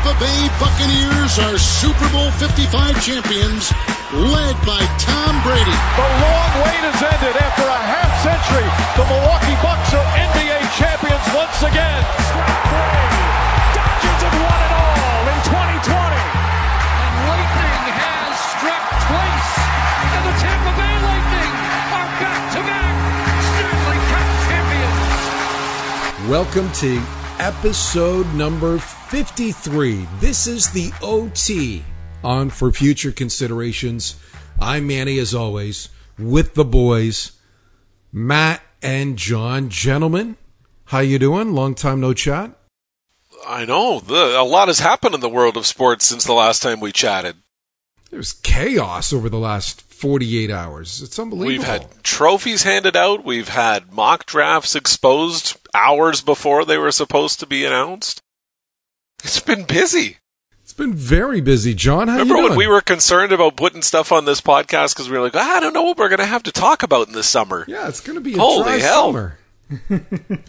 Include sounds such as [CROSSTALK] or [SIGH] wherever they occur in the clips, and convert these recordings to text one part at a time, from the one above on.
Tampa Bay Buccaneers are Super Bowl 55 champions, led by Tom Brady. The long wait has ended after a half century. The Milwaukee Bucks are NBA champions once again. Dodgers have won it all in 2020. And lightning has struck twice. And the Tampa Bay Lightning are back-to-back Stanley Cup champions. Welcome to episode number 53. This is the OT on for future considerations. I'm Manny as always with the boys, Matt and John. Gentlemen, how you doing? Long time no chat. I know. The, a lot has happened in the world of sports since the last time we chatted. There's chaos over the last 48 hours. It's unbelievable. We've had trophies handed out. We've had mock drafts exposed hours before they were supposed to be announced. It's been busy. It's been very busy, John. How Remember you when we were concerned about putting stuff on this podcast because we were like, "Ah, I don't know what we're going to have to talk about in the summer. Yeah, it's going to be a Holy dry hell. summer. [LAUGHS]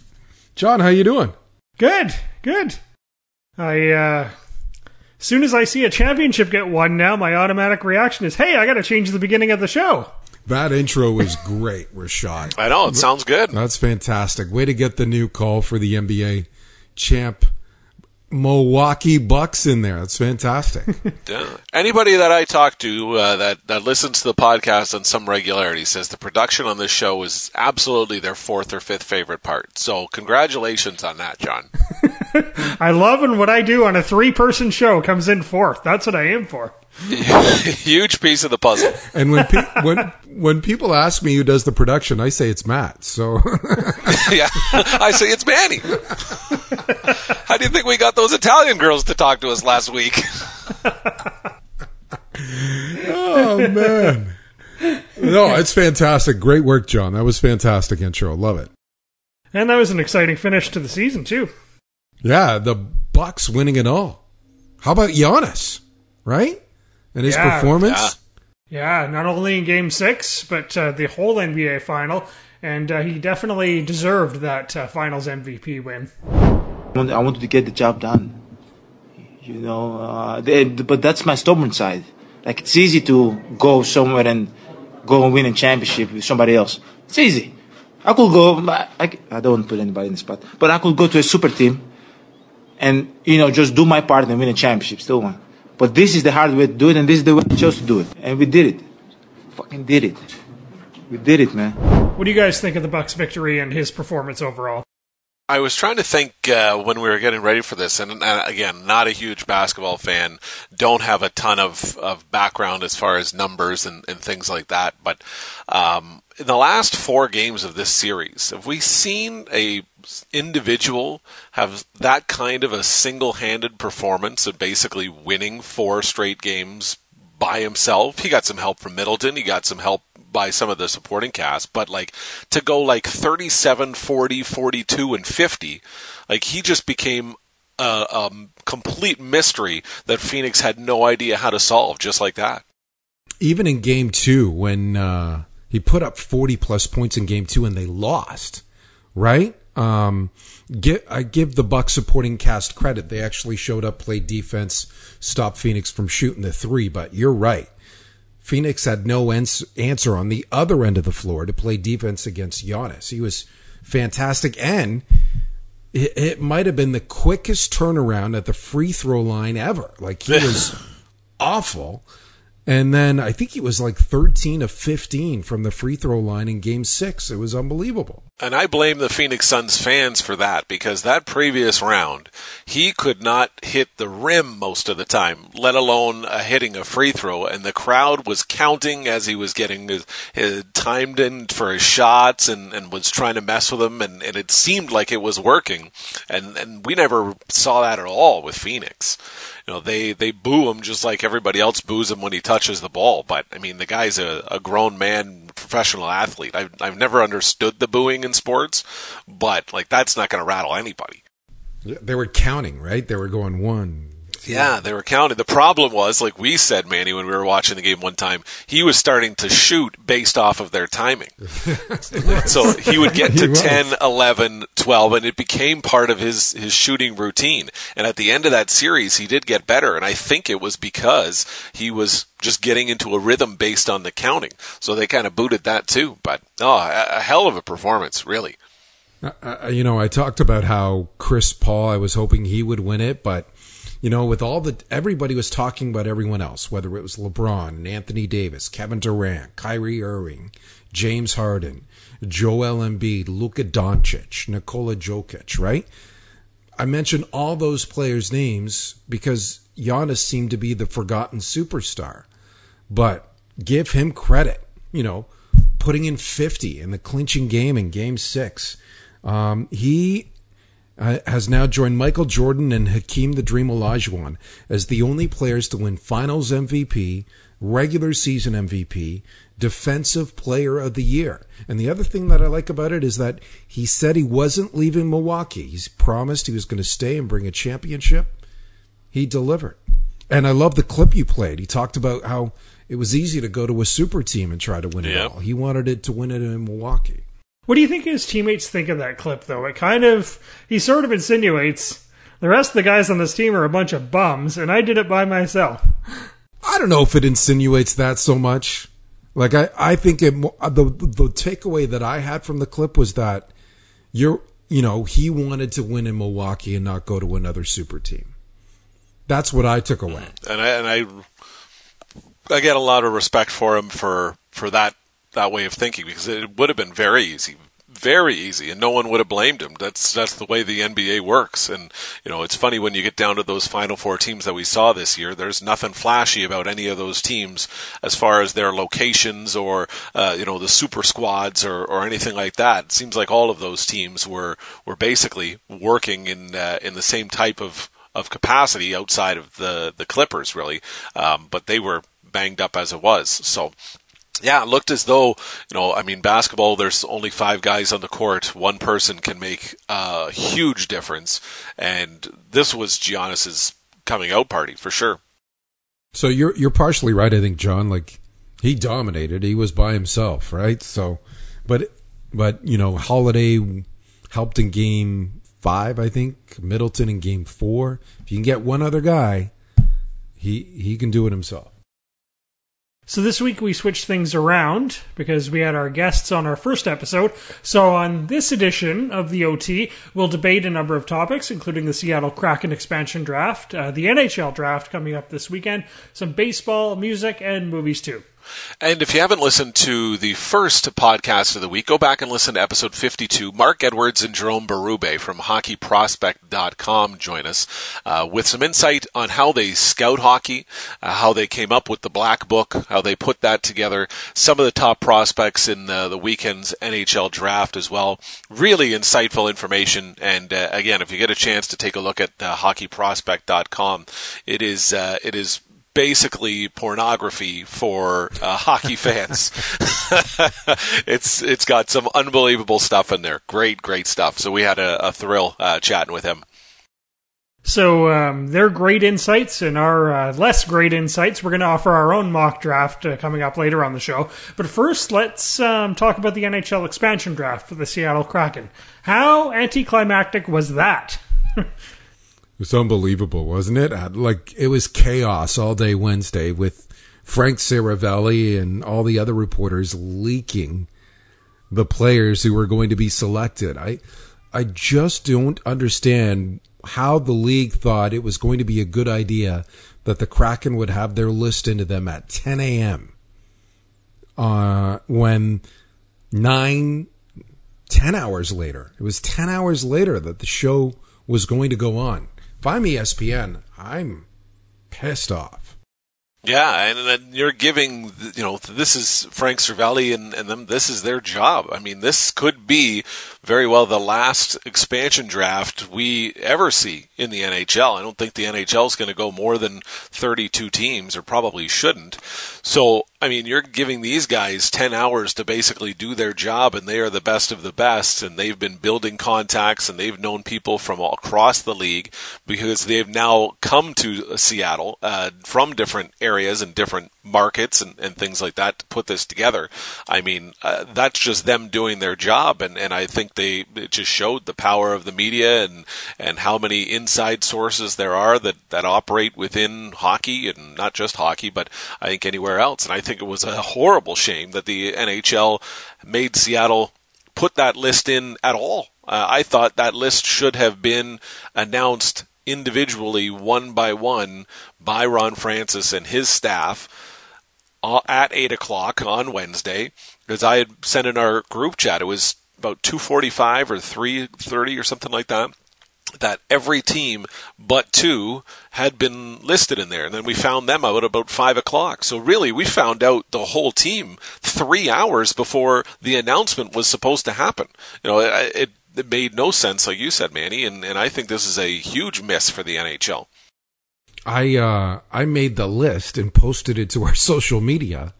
John, how you doing? Good, good. I uh as soon as I see a championship get won now, my automatic reaction is, "Hey, I got to change the beginning of the show." That intro was great, Rashad. I know it sounds good. That's fantastic. Way to get the new call for the NBA champ Milwaukee Bucks in there. That's fantastic. [LAUGHS] Yeah. Anybody that I talk to uh, that that listens to the podcast on some regularity says the production on this show is absolutely their fourth or fifth favorite part. So congratulations on that, John. [LAUGHS] [LAUGHS] I love when what I do on a three-person show comes in fourth. That's what I aim for. [LAUGHS] Huge piece of the puzzle. and when pe- when when people ask me who does the production, I say it's Matt. So [LAUGHS] yeah, I say it's Manny. How do you think we got those Italian girls to talk to us last week? Oh man. No, it's fantastic. Great work, John. That was fantastic intro. Love it. And that was an exciting finish to the season too. Yeah, the Bucks winning it all. How about Giannis? Right? And his Yeah. performance? Yeah, not only in Game Six, but uh, the whole NBA final, and uh, he definitely deserved that uh, Finals MVP win. I wanted to get the job done. You know, uh, the- but that's my stubborn side. Like it's easy to go somewhere and go and win a championship with somebody else. It's easy. I could go. I, I, I don't put anybody in the spot, but I could go to a super team and you know just do my part and win a championship. Still won. But this is the hard way to do it, and this is the way I chose to do it, and we did it. Fucking did it. We did it, man. What do you guys think of the Bucks' victory and his performance overall? I was trying to think uh, when we were getting ready for this, and, and again, not a huge basketball fan, don't have a ton of, of background as far as numbers and, and things like that. But um, in the last four games of this series, have we seen a individual have that kind of a single-handed performance of basically winning four straight games by himself? He got some help from Middleton. He got some help by some of the supporting cast, but like to go like 37, 40, 42, and 50, like he just became a, a complete mystery that Phoenix had no idea how to solve just like that. Even in game two, when uh, he put up 40 plus points in game two and they lost, right? Um, get, I give the Bucks supporting cast credit. They actually showed up, played defense, stopped Phoenix from shooting the three, but you're right. Phoenix had no ans- answer on the other end of the floor to play defense against Giannis. He was fantastic, and it, it might have been the quickest turnaround at the free throw line ever. Like he was [LAUGHS] awful. And then I think he was like 13 of 15 from the free throw line in game six. It was unbelievable. And I blame the Phoenix Suns fans for that because that previous round, he could not hit the rim most of the time, let alone hitting a free throw. And the crowd was counting as he was getting his, his timed in for his shots and, and was trying to mess with him. And, and it seemed like it was working. And, and we never saw that at all with Phoenix. You know, they, they boo him just like everybody else boos him when he touches the ball. But I mean, the guy's a, a grown man, professional athlete. I've, I've never understood the booing in sports, but like that's not going to rattle anybody. They were counting, right? They were going one, Yeah, they were counting. The problem was, like we said, Manny, when we were watching the game one time, he was starting to shoot based off of their timing. [LAUGHS] so he would get to He was. 10, 11, 12, and it became part of his, his shooting routine. And at the end of that series, he did get better. And I think it was because he was just getting into a rhythm based on the counting. So they kind of booted that too. But, oh, a, a hell of a performance, really. Uh, you know, I talked about how Chris Paul, I was hoping he would win it, but you know, with all the everybody was talking about everyone else, whether it was LeBron and Anthony Davis, Kevin Durant, Kyrie Irving, James Harden, Joel Embiid, Luka Doncic, Nikola Jokic, right? I mentioned all those players' names because Giannis seemed to be the forgotten superstar. But give him credit, you know, putting in 50 in the clinching game in game six. Um, he has now joined Michael Jordan and Hakeem the Dream Olajuwon as the only players to win Finals MVP, regular season MVP, Defensive Player of the Year. And the other thing that I like about it is that he said he wasn't leaving Milwaukee. He's promised he was going to stay and bring a championship. He delivered. And I love the clip you played. He talked about how it was easy to go to a super team and try to win it all. He wanted it to win it in Milwaukee. What do you think his teammates think of that clip, though? It kind of, he sort of insinuates the rest of the guys on this team are a bunch of bums, and I did it by myself. I don't know if it insinuates that so much. Like I, I think it. Uh, the the takeaway that I had from the clip was that you're, you know, he wanted to win in Milwaukee and not go to another super team. That's what I took away. and I and I I get a lot of respect for him for for that that way of thinking because it would have been very easy, very easy, and no one would have blamed him. That's that's the way the NBA works. And you know, it's funny when you get down to those Final Four teams that we saw this year. There's nothing flashy about any of those teams as far as their locations or uh, you know the super squads or, or anything like that. It seems like all of those teams were were basically working in uh, in the same type of of capacity outside of the the Clippers, really. Um, but they were banged up as it was. So. Yeah, it looked as though, you know, I mean, basketball, there's only five guys on the court. One person can make a huge difference. And this was Giannis's coming out party for sure. So you're you're partially right, I think, John. Like he dominated. He was by himself, right? So, but but you know, Holiday helped in game five, I think. Middleton in game four. If you can get one other guy, he he can do it himself. So this week we switched things around because we had our guests on our first episode. So on this edition of the OT, we'll debate a number of topics, including the Seattle Kraken expansion draft, uh, the NHL draft coming up this weekend, some baseball, music, and movies too. And if you haven't listened to the first podcast of the week, go back and listen to episode 52. Mark Edwards and Jerome Berube from hockeyprospect.com join us uh, with some insight on how they scout hockey, uh, how they came up with the black book, how they put that together, some of the top prospects in the, the weekend's NHL draft as well. Really insightful information. And uh, again, if you get a chance to take a look at uh, hockeyprospect.com, it is, uh, it is basically pornography for uh, hockey fans. [LAUGHS] it's it's got some unbelievable stuff in there. Great, great stuff. So we had a, a thrill uh, chatting with him. So um, they're great insights, and our uh, less great insights. We're going to offer our own mock draft uh, coming up later on the show. But first, let's um, talk about the NHL expansion draft for the Seattle Kraken. How anticlimactic was that? [LAUGHS] Was unbelievable, wasn't it? Uh, Like it was chaos all day Wednesday with Frank Seravalli and all the other reporters leaking the players who were going to be selected. I I just don't understand how the league thought it was going to be a good idea that the Kraken would have their list into them at 10 a.m. Uh, when nine, 10 hours later, it was 10 hours later that the show was going to go on. If I'm ESPN, I'm pissed off. Yeah, and then you're giving, you know, this is Frank Seravalli and, and them, this is their job. I mean, this could be very well the last expansion draft we ever see in the NHL. I don't think the NHL is going to go more than 32 teams, or probably shouldn't. So I mean, you're giving these guys 10 hours to basically do their job, and they are the best of the best, and they've been building contacts, and they've known people from all across the league because they've now come to Seattle uh, from different areas and different markets and, and things like that to put this together. I mean, uh, that's just them doing their job, and, and I think they just showed the power of the media and, and how many inside sources there are that, that operate within hockey, and not just hockey, but I think anywhere else. And I think it was a horrible shame that the NHL made Seattle put that list in at all. Uh, I thought that list should have been announced individually, one by one, by Ron Francis and his staff Uh, at eight o'clock on Wednesday. Because I had sent in our group chat, it was about two forty-five or three thirty or something like that that every team but two had been listed in there. And then we found them out about five o'clock. So really, we found out the whole team three hours before the announcement was supposed to happen. You know, it, it, it made no sense, like you said, Manny. And, and I think this is a huge miss for the NHL. I uh, I made the list and posted it to our [LAUGHS] social media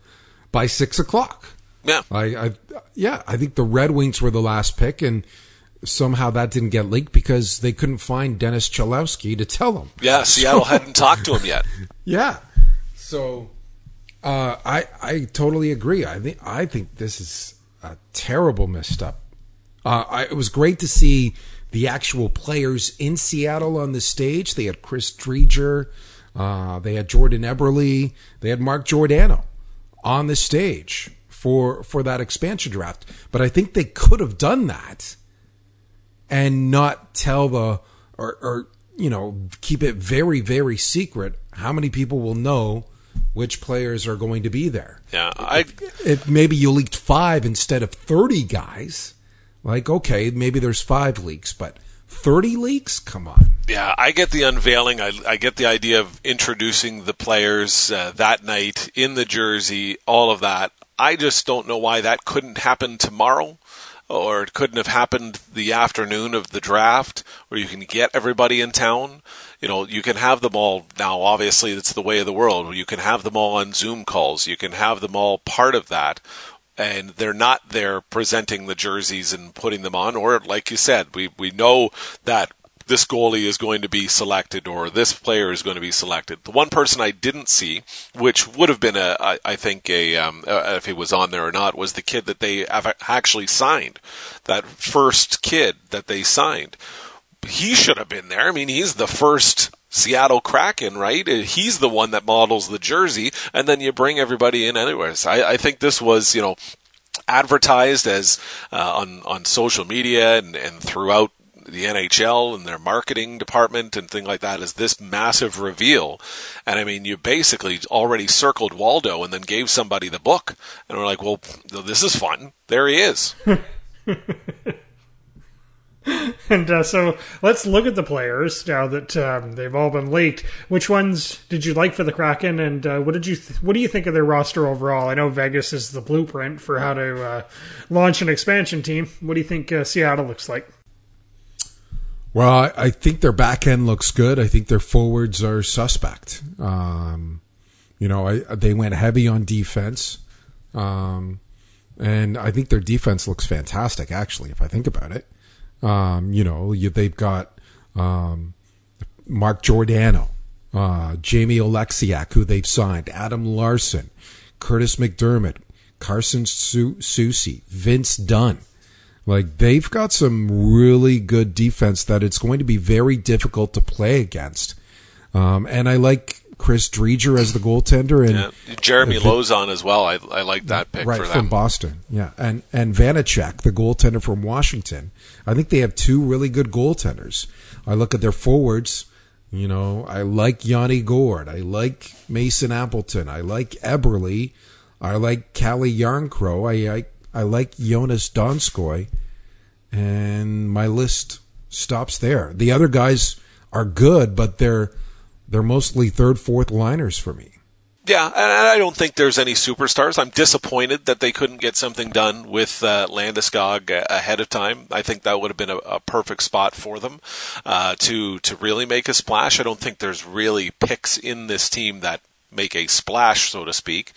by six o'clock. Yeah, I, I yeah I think the Red Wings were the last pick, and somehow that didn't get leaked because they couldn't find Dennis Cholowski to tell them. Yeah, Seattle hadn't [LAUGHS] talked to him yet. Yeah. So uh, I I totally agree. I think I think this is a terrible misstep. Uh, I, it was great to see the actual players in Seattle on the stage. They had Chris Driedger, uh, they had Jordan Eberle, they had Mark Giordano on the stage for for that expansion draft. But I think they could have done that and not tell the or, or you know keep it very very secret how many people will know which players are going to be there. Yeah, I if, if maybe you leaked 5 instead of 30 guys, like okay, maybe there's 5 leaks, but 30 leaks? Come on. Yeah, I get the unveiling. I, I get the idea of introducing the players uh, that night in the jersey, all of that. I just don't know why that couldn't happen tomorrow or it couldn't have happened the afternoon of the draft where you can get everybody in town. You know, you can have them all now. Obviously, it's the way of the world. You can have them all on Zoom calls. You can have them all part of that. And they're not there presenting the jerseys and putting them on. Or, like you said, we, we know that this goalie is going to be selected or this player is going to be selected. The one person I didn't see, which would have been a, I, I think a, um, uh, if he was on there or not, was the kid that they actually signed. That first kid that they signed. He should have been there. I mean, he's the first Seattle Kraken, right? Uh, he's the one that models the jersey, and then you bring everybody in anyways. I, I think this was, you know, advertised as uh, on on social media and, and throughout the NHL and their marketing department and thing like that is this massive reveal. And I mean, you basically already circled Waldo and then gave somebody the book. And we're like, well, this is fun. There he is. [LAUGHS] [LAUGHS] and uh, so let's look at the players now that um, they've all been leaked. Which ones did you like for the Kraken, and uh, what did you th- what do you think of their roster overall? I know Vegas is the blueprint for how to uh, launch an expansion team. What do you think uh, Seattle looks like? Well, I, I, think their back end looks good. I think their forwards are suspect. Um, you know, I, they went heavy on defense. Um, and I think their defense looks fantastic, actually, if I think about it. Um, you know, you, they've got um, Mark Giordano, uh, Jamie Oleksiak, who they've signed, Adam Larsson, Curtis McDermott, Carson Su- Soucy, Vince Dunn. Like they've got some really good defense that it's going to be very difficult to play against. Um, and I like Chris Driedger as the goaltender and yeah. Jeremy uh, Lauzon as well. I, I like that pick right, from Boston. Yeah, and and Vanecek, the goaltender from Washington. I think they have two really good goaltenders. I look at their forwards. You know, I like Yanni Gourde. I like Mason Appleton. I like Eberle. I like Calle Jarnkrok. I, I I like Joonas Donskoy, and my list stops there. The other guys are good, but they're they're mostly third, fourth liners for me. Yeah, and I don't think there's any superstars. I'm disappointed that they couldn't get something done with uh, Landeskog ahead of time. I think that would have been a, a perfect spot for them uh, to to really make a splash. I don't think there's really picks in this team that make a splash, so to speak.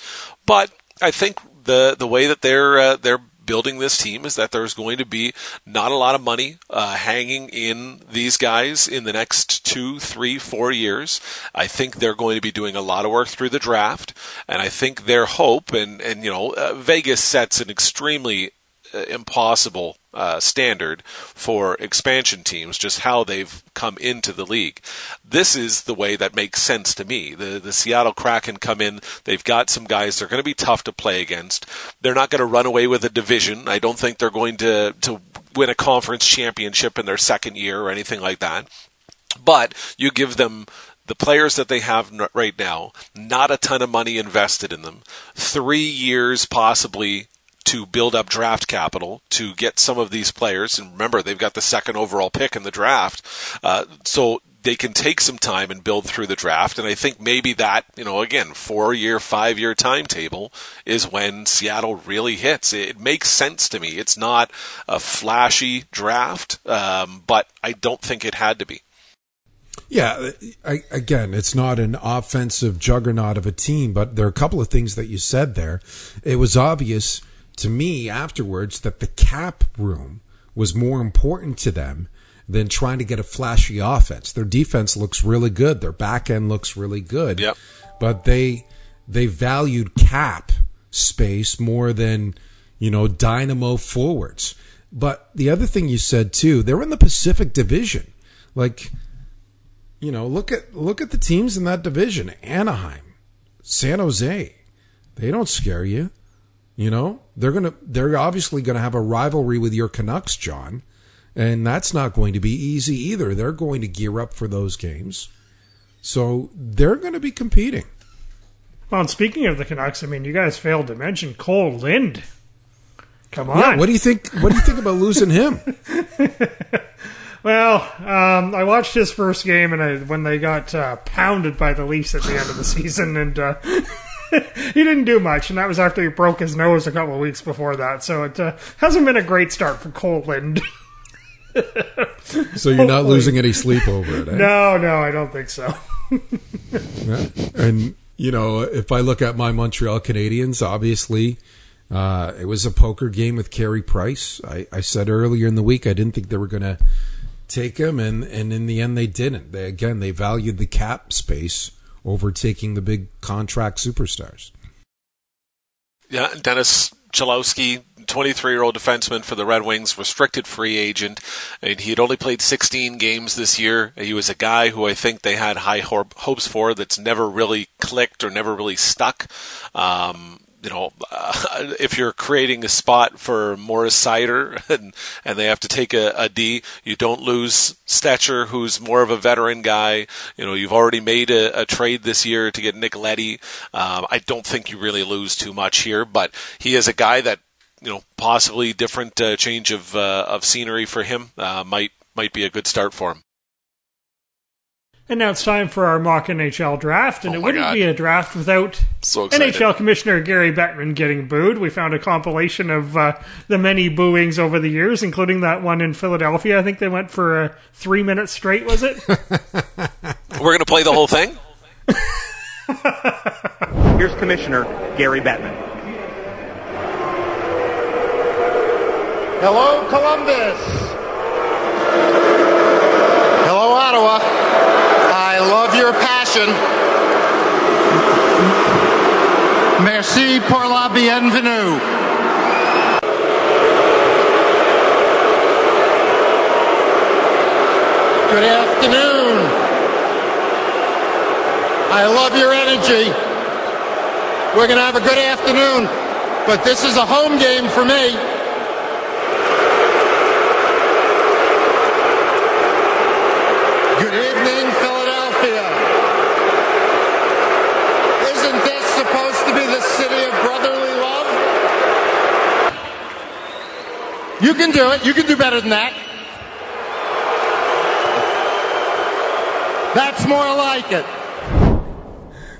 But I think the the way that they're uh, they're building this team is that there's going to be not a lot of money uh, hanging in these guys in the next two, three, four years. I think they're going to be doing a lot of work through the draft, and I think their hope and and you know uh, Vegas sets an extremely impossible uh, standard for expansion teams, just how they've come into the league. This is the way that makes sense to me. The the Seattle Kraken come in, they've got some guys they're going to be tough to play against. They're not going to run away with a division. I don't think they're going to to win a conference championship in their second year or anything like that. But you give them the players that they have right now, not a ton of money invested in them, three years possibly to build up draft capital to get some of these players. And remember, they've got the second overall pick in the draft. Uh, so they can take some time and build through the draft. And I think maybe that, you know, again, four year, five year timetable is when Seattle really hits. It makes sense to me. It's not a flashy draft, um, but I don't think it had to be. Yeah, I, again, it's not an offensive juggernaut of a team, but there are a couple of things that you said there. It was obvious to me afterwards that the cap room was more important to them than trying to get a flashy offense. Their defense looks really good. Their back end looks really good. Yep. But they they valued cap space more than, you know, dynamo forwards. But the other thing you said too, they're in the Pacific Division. Like you know, look at look at the teams in that division. Anaheim, San Jose. They don't scare you. You know, they're gonna they're obviously gonna have a rivalry with your Canucks, John, and that's not going to be easy either. They're going to gear up for those games, so they're going to be competing. Well, and speaking of the Canucks, I mean, you guys failed to mention Kole Lind. Come on. Yeah, what do you think? What do you think about losing him? [LAUGHS] well, um, I watched his first game, and I, when they got uh, pounded by the Leafs at the end of the season, and uh, [LAUGHS] he didn't do much, and that was after he broke his nose a couple of weeks before that. So it uh, hasn't been a great start for Kole Lind. so you're not losing any sleep over it, eh? No, no, I don't think so. [LAUGHS] yeah. And you know, if I look at my Montreal Canadiens, obviously. Uh, it was a poker game with Carey Price. I, I said earlier in the week I didn't think they were going to take him, and, and in the end they didn't. They, again, they valued the cap space overtaking the big contract superstars. Yeah, Dennis Cholowski, 23 year old defenseman for the Red Wings, restricted free agent. And he had only played 16 games this year. He was a guy who I think they had high hopes for that's never really clicked or never really stuck. Um, you know, uh, [LAUGHS] if you're creating a spot for Moritz Seider [LAUGHS] and, and they have to take a, a D, you don't lose Stecher, who's more of a veteran guy. You know, you've already made a, a trade this year to get Nick Leddy. Um, I don't think you really lose too much here, but he is a guy that, you know, possibly different uh, change of uh, of scenery for him uh, might might be a good start for him. And now it's time for our mock NHL draft, and Oh it wouldn't God. be a draft without So excited. NHL Commissioner Gary Bettman getting booed. We found a compilation of uh, the many booings over the years, including that one in Philadelphia. I think they went for uh, three minutes straight, was it? [LAUGHS] We're going to play the whole thing? [LAUGHS] Here's Commissioner Gary Bettman. Hello, Columbus. Hello, Ottawa. I love your passion. Merci pour la bienvenue. Good afternoon. I love your energy. We're going to have a good afternoon, but this is a home game for me. Good evening, Philadelphia. Isn't this supposed to be the city of brotherly love? You can do it. You can do better than that. That's more like it.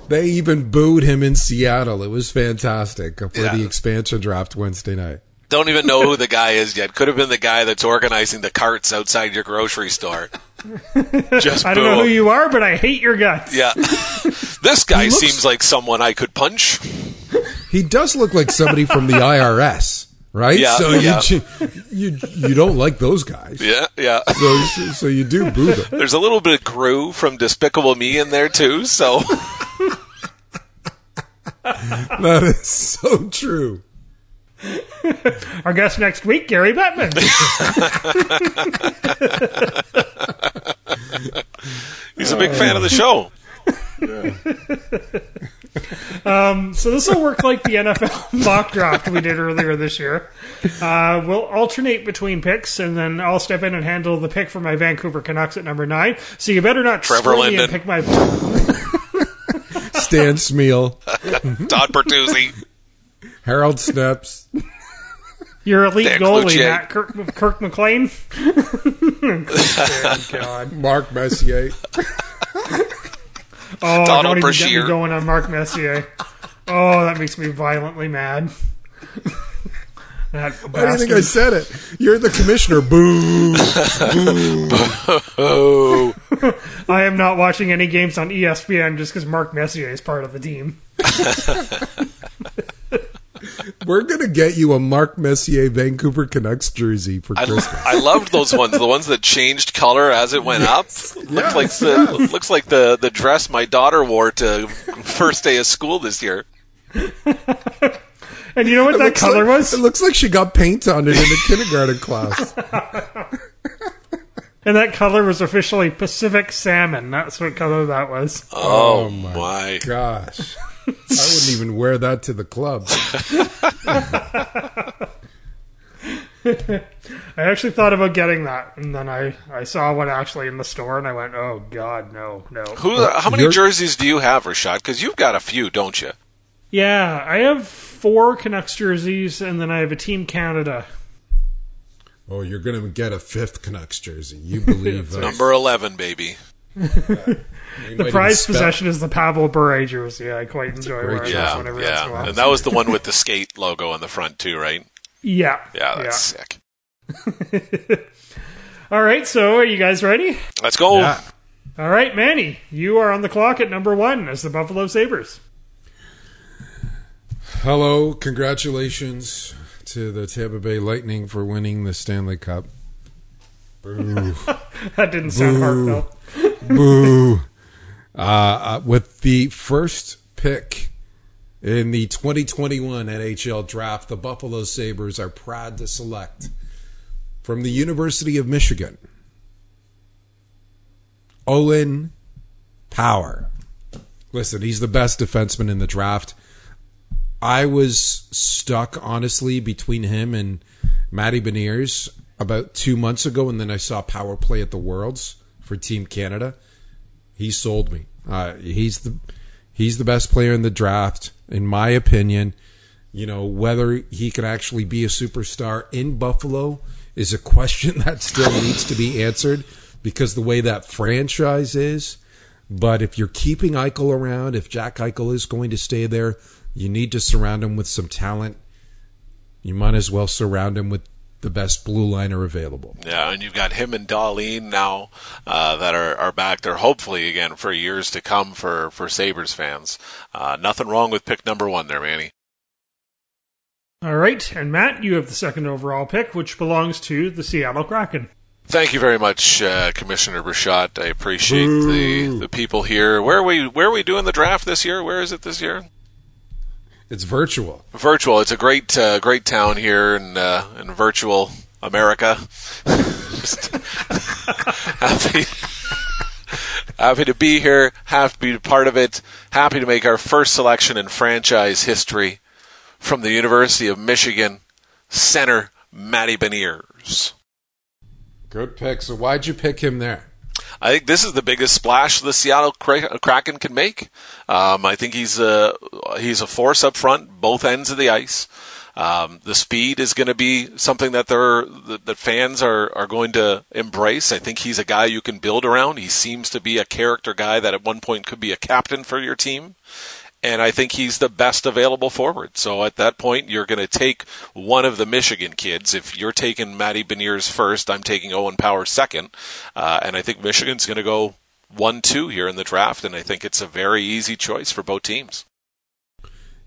They even booed him in Seattle. It was fantastic for Yeah. the expansion draft Wednesday night. Don't even know who the guy is yet. Could have been the guy that's organizing the carts outside your grocery store. Just I don't boo know who you are, but I hate your guts. Yeah. this guy looks- seems like someone I could punch. He does look like somebody from the IRS, right? Yeah, so yeah. you you you don't like those guys. Yeah, yeah. So so you do boo them. There's a little bit of Gru from Despicable Me in there too, so [LAUGHS] That is so true. [LAUGHS] Our guest next week, Gary Bettman. [LAUGHS] he's a big fan of the show. So this will work like the NFL [LAUGHS] mock draft we did earlier this year. Uh, we'll alternate between picks, and then I'll step in and handle the pick for my Vancouver Canucks at number nine. So you better not Trevor screw Linden. and pick my. [LAUGHS] Stan Smyl, [LAUGHS] Todd Bertuzzi. Harold Snepsts, Your elite Dan goalie, Cloutier. Matt Kirk, Kirk McLean. God. Mark Messier. Oh, Donald don't even get Brashear. me going on Mark Messier. Oh, that makes me violently mad. that Why do you think I said it? You're the commissioner. Boo. Oh, [LAUGHS] I am not watching any games on ESPN just because Mark Messier is part of the team. [LAUGHS] We're gonna get you a Mark Messier Vancouver Canucks jersey for I, Christmas. I loved those ones. The ones that changed color as it went up. Looks like the looks like the the dress my daughter wore to first day of school this year. [LAUGHS] And you know what that color like- was? It looks like she got paint on it in the kindergarten class. [LAUGHS] [LAUGHS] And that color was officially Pacific Salmon. That's what color that was. Oh, oh my! Gosh. I wouldn't even wear that to the club. [LAUGHS] I actually thought about getting that, and then I, I saw one actually in the store, and I went, "Oh God, no, no." Who? Uh, how many You're- jerseys do you have, Rashad? Because you've got a few, don't you? Yeah, I have four Canucks jerseys, and then I have a Team Canada. Oh, you're going to get a fifth Canucks jersey. You believe [LAUGHS] us. Number eleven, baby. [LAUGHS] You The might prized spell- possession is the Pavel Bure jersey. I quite enjoy great wearing jersey. that Yeah, one every once in a yeah. while. And that was the one with the skate logo on the front too, right? yeah, Yeah, that's sick. [LAUGHS] All right, so are you guys ready? Let's go. Yeah. All right, Manny, you are on the clock at number one as the Buffalo Sabres. Hello, congratulations to the Tampa Bay Lightning for winning the Stanley Cup. [LAUGHS] Boo. That didn't sound Boo. heartfelt. Boo. Uh, uh, with the first pick in the 2021 NHL draft, the Buffalo Sabres are proud to select from the University of Michigan, Owen Power. Listen, he's the best defenseman in the draft. I was stuck, honestly, between him and Matty Beniers about two months ago, and then I saw Power play at the Worlds for Team Canada. He sold me. Uh, he's the he's the best player in the draft, in my opinion. You know whether he can actually be a superstar in Buffalo is a question [LAUGHS] that still needs to be answered because the way that franchise is. But if you're keeping Eichel around, if Jack Eichel is going to stay there, you need to surround him with some talent. You might as well surround him with the best blue liner available. Yeah, and you've got him and Dahlin now uh, that are, are back there, hopefully again for years to come for for Sabres fans. Uh, nothing wrong with pick number one there, Manny. All right, and Matt, you have the second overall pick, which belongs to the Seattle Kraken. Thank you very much, uh, Commissioner Brachat. I appreciate the the people here. Where are we where are we doing the draft this year? Where is it this year? It's virtual. Virtual. It's a great uh, great town here in uh, in virtual America. [LAUGHS] Happy happy to be here. Happy to be part of it. Happy to make our first selection in franchise history from the University of Michigan, center Matty Beniers. Good pick. So why'd you pick him there? I think this is the biggest splash the Seattle Kra- Kraken can make. Um, I think he's a he's a force up front, both ends of the ice. Um, the speed is going to be something that they're that, that fans are are going to embrace. I think he's a guy you can build around. He seems to be a character guy that at one point could be a captain for your team. And I think he's the best available forward. So at that point, you're going to take one of the Michigan kids. If you're taking Matty Beniers first, I'm taking Owen Power second, uh, and I think Michigan's going to go one two here in the draft, and I think it's a very easy choice for both teams.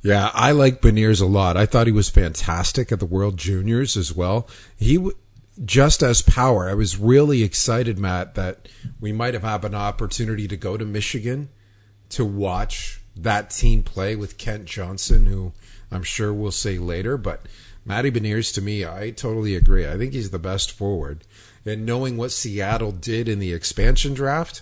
Yeah, I like Beniers a lot. I thought he was fantastic at the World Juniors as well. He w- just as power. I was really excited, Matt, that we might have had an opportunity to go to Michigan to watch that team play with Kent Johnson, who I'm sure we'll say later. But Matty Beniers, to me, I totally agree. I think he's the best forward. And knowing what Seattle did in the expansion draft,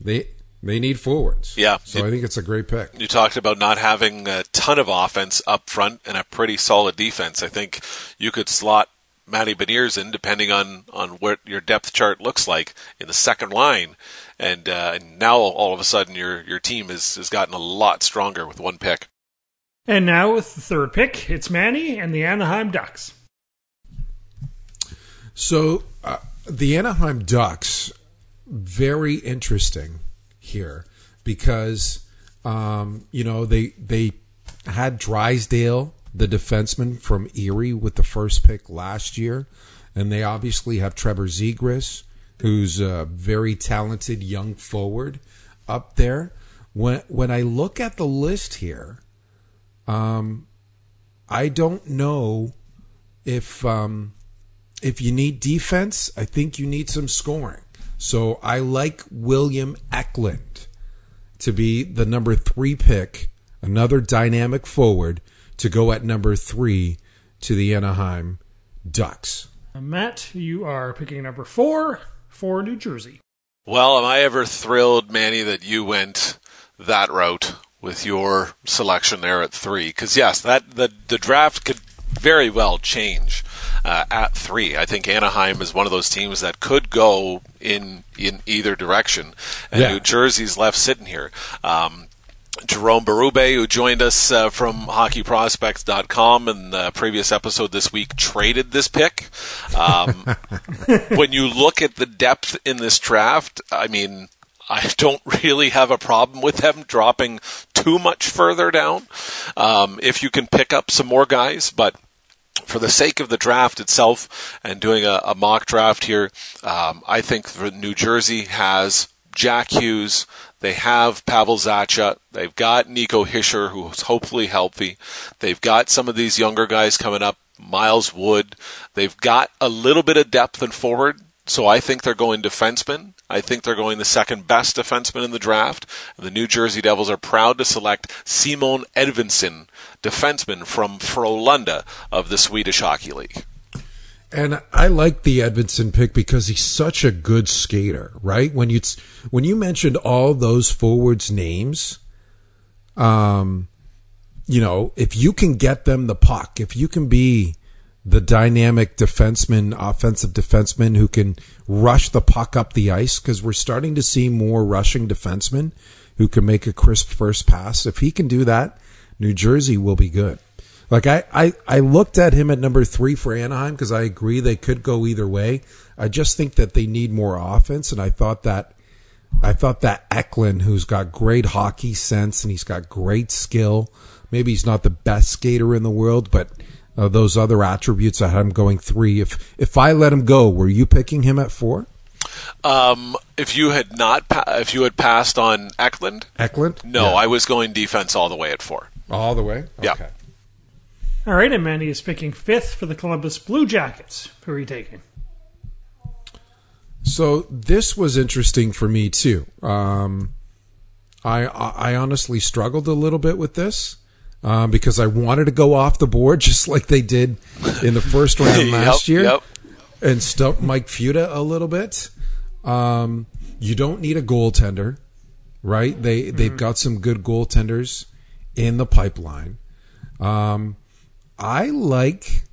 they they need forwards. Yeah. So I think it's a great pick. You talked about not having a ton of offense up front and a pretty solid defense. I think you could slot Matty Beniers in, depending on, on what your depth chart looks like in the second line. And, uh, now all of a sudden your, your team has, has gotten a lot stronger with one pick. And now with the third pick, it's Manny and the Anaheim Ducks. So uh, the Anaheim Ducks, very interesting here because um, you know they they had Drysdale, the defenseman from Erie, with the first pick last year, and they obviously have Trevor Zegras, who's a very talented young forward up there. When when I look at the list here, um, I don't know if um, if you need defense. I think you need some scoring. So I like William Eklund to be the number three pick, another dynamic forward to go at number three to the Anaheim Ducks. Matt, you are picking number four for New Jersey. Well, am I ever thrilled, Manny, that you went that route with your selection there at three? Because yes, that the the draft could very well change uh, at three. I think Anaheim is one of those teams that could go in in either direction, and Yeah. New Jersey's left sitting here. Um, Jerome Berube, who joined us uh, from hockeyprospects.com in the previous episode this week, traded this pick. Um, [LAUGHS] when you look at the depth in this draft, I mean, I don't [LAUGHS] really have a problem with them dropping too much further down. Um, if you can pick up some more guys, but for the sake of the draft itself and doing a, a mock draft here, um, I think New Jersey has Jack Hughes. They have Pavel Zacha. They've got Nico Hischier, who's hopefully healthy. They've got some of these younger guys coming up, Miles Wood. They've got a little bit of depth and forward. So I think they're going defenseman. I think they're going the second best defenseman in the draft. The New Jersey Devils are proud to select Simon Edvinsson, defenseman from Frölunda of the Swedish Hockey League. And I like the Edvinsson pick because he's such a good skater, right? When you when you mentioned all those forwards' names, um, you know, if you can get them the puck, if you can be the dynamic defenseman, offensive defenseman who can rush the puck up the ice, because we're starting to see more rushing defensemen who can make a crisp first pass. If he can do that, New Jersey will be good. Like I, I, I looked at him at number three for Anaheim because I agree they could go either way. I just think that they need more offense, and I thought that I thought that Eklund, who's got great hockey sense and he's got great skill, maybe he's not the best skater in the world, but uh, those other attributes I had him going three. If if I let him go, were you picking him at four? Um, if you had not, pa- if you had passed on Eklund, Eklund? no, Yeah. I was going defense all the way at four. all the way. Yeah. Okay. All right, and Manny is picking fifth for the Columbus Blue Jackets. Who are you taking? So this was interesting for me too. Um, I I honestly struggled a little bit with this um, because I wanted to go off the board [LAUGHS] just like they did in the first round [LAUGHS] last Yep, year yep. and stump Mike Futa a little bit. Um, you don't need a goaltender, right? They they've got some good goaltenders in the pipeline. Um, I like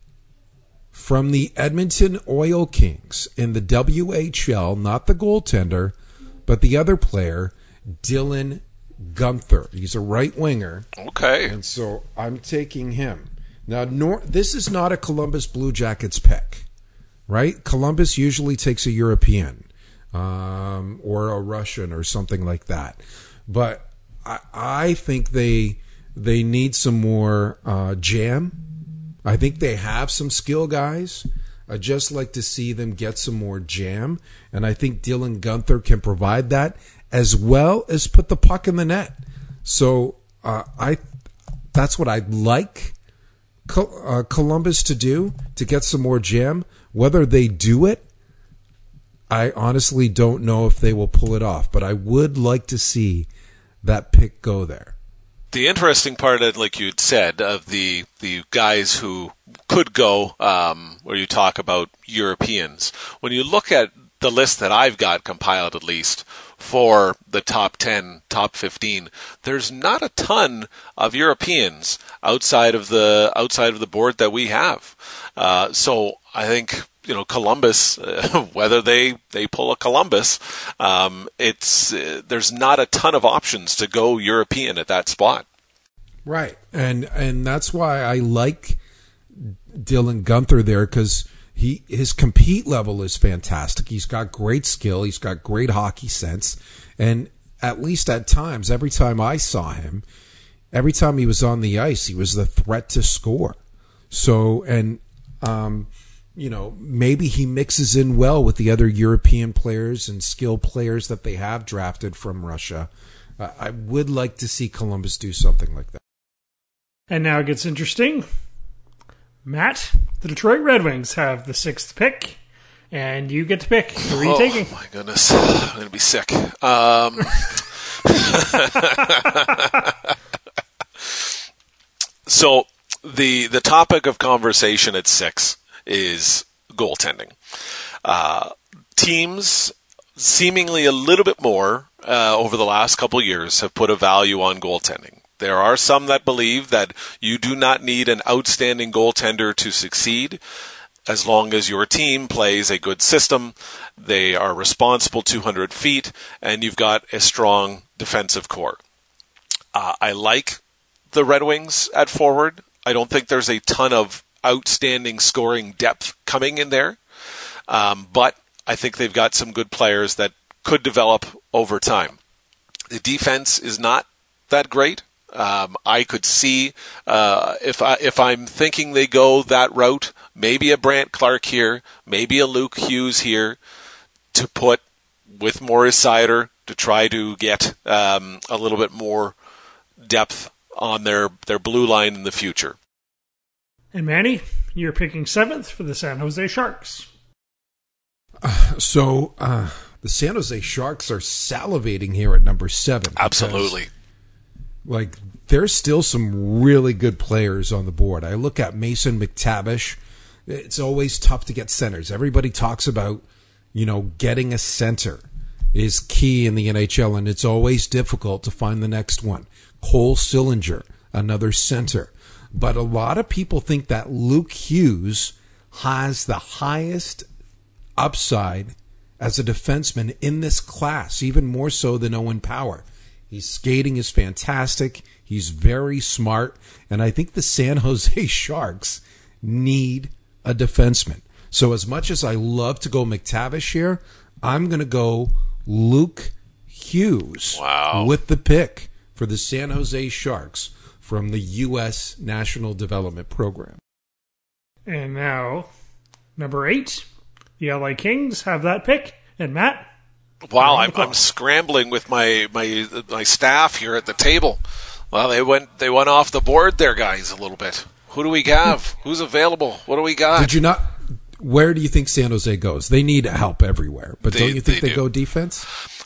from the Edmonton Oil Kings in the WHL, not the goaltender, but the other player, Dylan Guenther. He's a right winger, Okay. and so I'm taking him. Now, nor, this is not a Columbus Blue Jackets pick, right? Columbus usually takes a European um, or a Russian or something like that. But I, I think they they need some more uh, jam. I think they have some skill guys. I just like to see them get some more jam, and I think Dylan Guenther can provide that as well as put the puck in the net. So uh, I, that's what I'd like uh, Columbus to do to get some more jam. Whether they do it, I honestly don't know if they will pull it off, but I would like to see that pick go there. The interesting part, of, like you said, of the the guys who could go, um, where you talk about Europeans, when you look at the list that I've got compiled, at least for the top 10, top 15, there's not a ton of Europeans outside of the outside of the board that we have. Uh, so I think you know Columbus, [LAUGHS] whether they they pull a Columbus, um, it's uh, there's not a ton of options to go European at that spot. Right, and and that's why I like Dylan Guenther there because he his compete level is fantastic. He's got great skill. He's got great hockey sense, and at least at times, every time I saw him, every time he was on the ice, he was the threat to score. So and um, you know maybe he mixes in well with the other European players and skill players that they have drafted from Russia. Uh, I would like to see Columbus do something like that. And now it gets interesting. Matt, the Detroit Red Wings have the sixth pick, and you get to pick. Who are you oh, taking? my goodness, I'm gonna be sick. Um, [LAUGHS] so the the topic of conversation at six is goaltending. Uh, teams seemingly a little bit more uh, over the last couple years have put a value on goaltending. There are some that believe that you do not need an outstanding goaltender to succeed as long as your team plays a good system, they are responsible 200 feet, and you've got a strong defensive core. Uh, I like the Red Wings at forward. I don't think there's a ton of outstanding scoring depth coming in there, um, but I think they've got some good players that could develop over time. The defense is not that great. Um, I could see uh, if I if I'm thinking they go that route, maybe a Brandt Clarke here, maybe a Luke Hughes here, to put with Moritz Seider to try to get um, a little bit more depth on their their blue line in the future. And Manny, you're picking seventh for the San Jose Sharks. Uh, so uh, the San Jose Sharks are salivating here at number seven. Absolutely like there's still some really good players on the board. I look at Mason McTavish. It's always tough to get centers. Everybody talks about, you know, getting a center is key in the NHL, and it's always difficult to find the next one. Cole Sillinger, another center. But a lot of people think that Luke Hughes has the highest upside as a defenseman in this class, even more so than Owen Power. His skating is fantastic. He's very smart. And I think the San [LAUGHS] Jose Sharks need a defenseman. So as much as I love to go McTavish here, I'm going to go Luke Hughes wow. with the pick for the San Jose Sharks from the U.S. National Development Program. And now, number eight, the LA Kings have that pick. And Matt, Wow, I'm, I'm scrambling with my, my my staff here at the table. Well, they went they went off the board there, guys, a little bit. Who do we have? [LAUGHS] Who's available? What do we got? Did you not? Where do you think San Jose goes? They need help everywhere, but they, don't you think they, they go defense?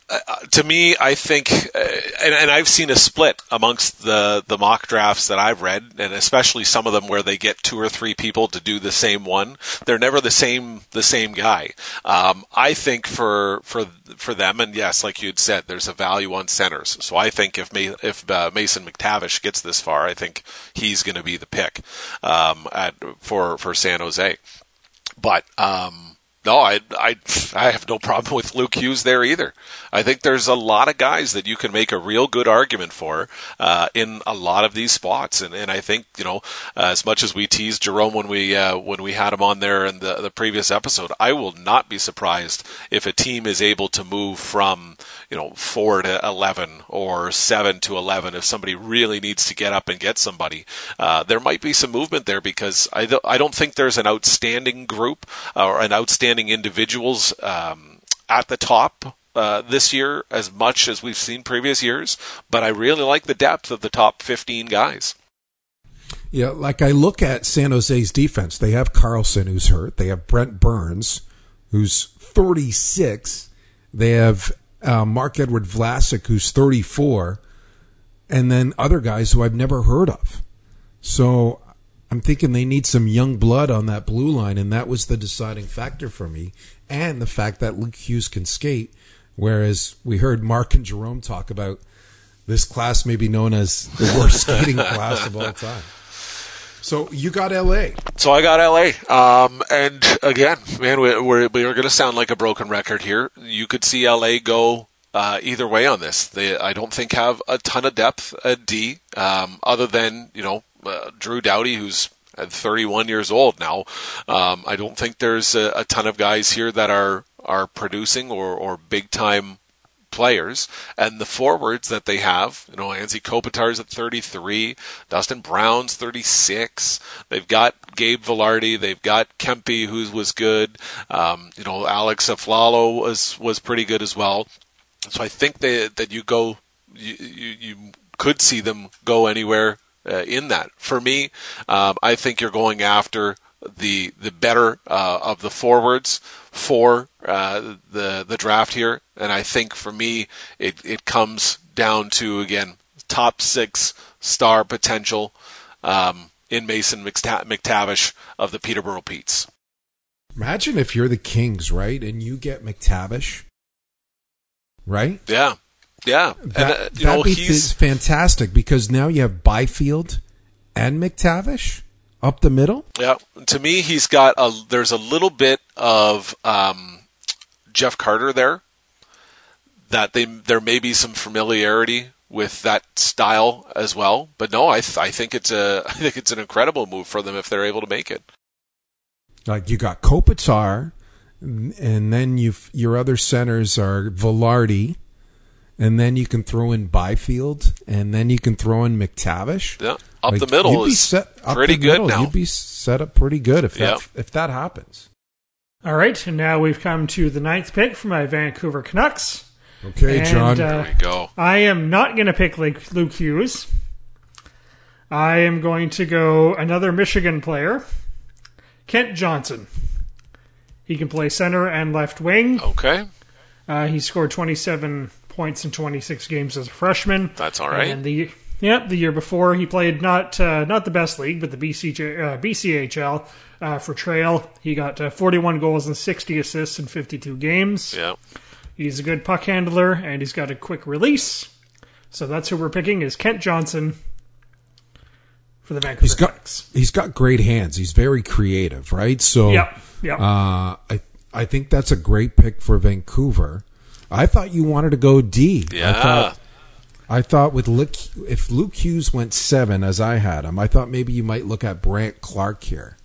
Uh, to me, I think, uh, and, and, I've seen a split amongst the, the mock drafts that I've read, and especially some of them where they get two or three people to do the same one. They're never the same the same guy. Um, I think for for for them, and yes, like you'd said, there's a value on centers. So I think if May, if uh, Mason McTavish gets this far, I think he's going to be the pick um, at for for San Jose. But um, no, I, I, I have no problem with Luke Hughes there either. I think there's a lot of guys that you can make a real good argument for uh, in a lot of these spots, and, and I think you know uh, as much as we teased Jerome when we uh, when we had him on there in the the previous episode, I will not be surprised if a team is able to move from you know four to eleven or seven to eleven if somebody really needs to get up and get somebody. Uh, there might be some movement there because I don't, I don't think there's an outstanding group or an outstanding individuals um, at the top uh, this year as much as we've seen previous years, but I really like the depth of the top 15 guys. Yeah, like I look at San Jose's defense. They have Karlsson, who's hurt. They have Brent Burns, who's 36. They have uh, Mark Edward Vlasic, who's 34. And then other guys who I've never heard of. So I'm thinking they need some young blood on that blue line, and that was the deciding factor for me. And the fact that Luke Hughes can skate, whereas we heard Mark and Jerome talk about this class may be known as the worst skating [LAUGHS] class of all time. So you got LA. So I got LA. Um, and again, man, we, we're, we're going to sound like a broken record here. You could see LA go uh, either way on this. They, I don't think, have a ton of depth at D, um, other than, you know, uh, Drew Doughty, who's 31 years old now. Um, I don't think there's a, a, ton of guys here that are are producing or, or big time players. And the forwards that they have, you know, Anze Kopitar's at 33, Dustin Brown's 36. They've got Gabe Vilardi, they've got Kempe, who was good. Um, you know, Alex Iafallo was was pretty good as well. So I think they, that you go, you, you, you could see them go anywhere uh, in that. For me, um, I think you're going after the the better uh, of the forwards for uh, the the draft here, and I think for me it it comes down to again top six star potential um, in Mason McTavish of the Peterborough Petes. Imagine if you're the Kings, right, and you get McTavish, right? Yeah. Yeah, that, and, uh, you know, he's fantastic because now you have Byfield and McTavish up the middle. Yeah, to me, he's got a. There's a little bit of um, Jeff Carter there. That they there may be some familiarity with that style as well, but no, I th- I think it's a [LAUGHS] I think it's an incredible move for them if they're able to make it. Like you got Kopitar, and then you your other centers are Vilardi and then you can throw in Byfield, and then you can throw in McTavish. Yeah, up like, the middle is set, pretty good middle, now. You'd be set up pretty good if that if that happens. All right, and now we've come to the ninth pick for my Vancouver Canucks. Okay, and, John. Uh, there we go. I am not going to pick Luke, Luke Hughes. I am going to go another Michigan player, Kent Johnson. He can play center and left wing. Okay. Uh, he scored 27 points in 26 games as a freshman. That's all right. And the yeah, the year before he played not uh, not the best league, but the BCJ, uh, BCHL uh, for Trail. He got uh, 41 goals and 60 assists in 52 games. Yeah, he's a good puck handler and he's got a quick release. So that's who we're picking is Kent Johnson for the Vancouver he's got, Canucks. He's got great hands. He's very creative, right? So yeah, yeah. Uh, I I think that's a great pick for Vancouver. I thought you wanted to go D. Yeah. I thought, I thought with Luke, if Luke Hughes went seven as I had him, I thought maybe you might look at Brandt Clarke here.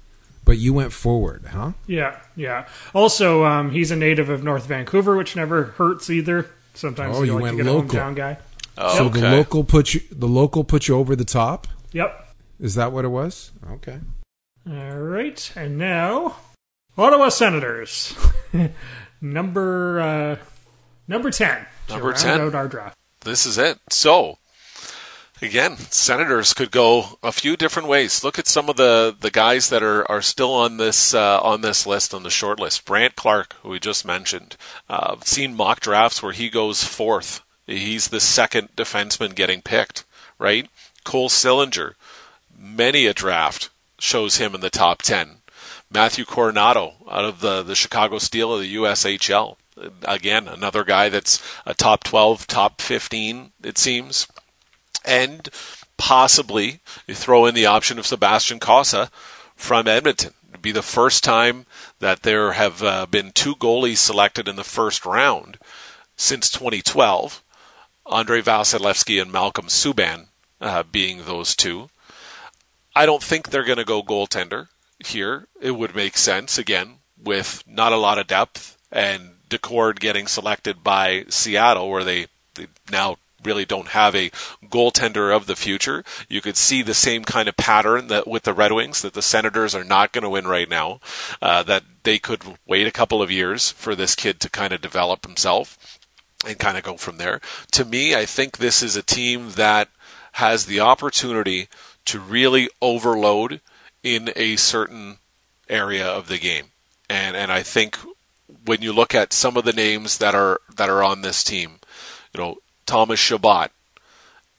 But you went forward, huh? Yeah, yeah. Also, um, he's a native of North Vancouver, which never hurts either. Sometimes oh, you, you like went to get local. a hometown guy. Oh, so okay. the local put you the local put you over the top. Yep. Is that what it was? Okay. All right, and now Ottawa Senators, [LAUGHS] number uh, number ten. Number ten. Out our draft. This is it. So again, Senators could go a few different ways. Look at some of the, the guys that are, are still on this uh, on this list on the short list. Brandt Clarke, who we just mentioned. Uh, I've seen mock drafts where he goes fourth. He's the second defenseman getting picked. Right? Cole Sillinger, many a draft shows him in the top ten. Matthew Coronato out of the, the Chicago Steel of the USHL. Again, another guy that's a top 12, top 15, it seems. And possibly you throw in the option of Sebastian Cossa from Edmonton. It'd be the first time that there have uh, been two goalies selected in the first round since 2012. Andrei Vasilevskiy and Malcolm Subban uh, being those two. I don't think they're going to go goaltender here. It would make sense again with not a lot of depth and Daccord getting selected by Seattle, where they, they now really don't have a goaltender of the future. You could see the same kind of pattern that with the Red Wings that the Senators are not going to win right now. Uh, that they could wait a couple of years for this kid to kind of develop himself and kind of go from there. To me, I think this is a team that has the opportunity to really overload in a certain area of the game. And and I think when you look at some of the names that are that are on this team, you know, Thomas Chabot,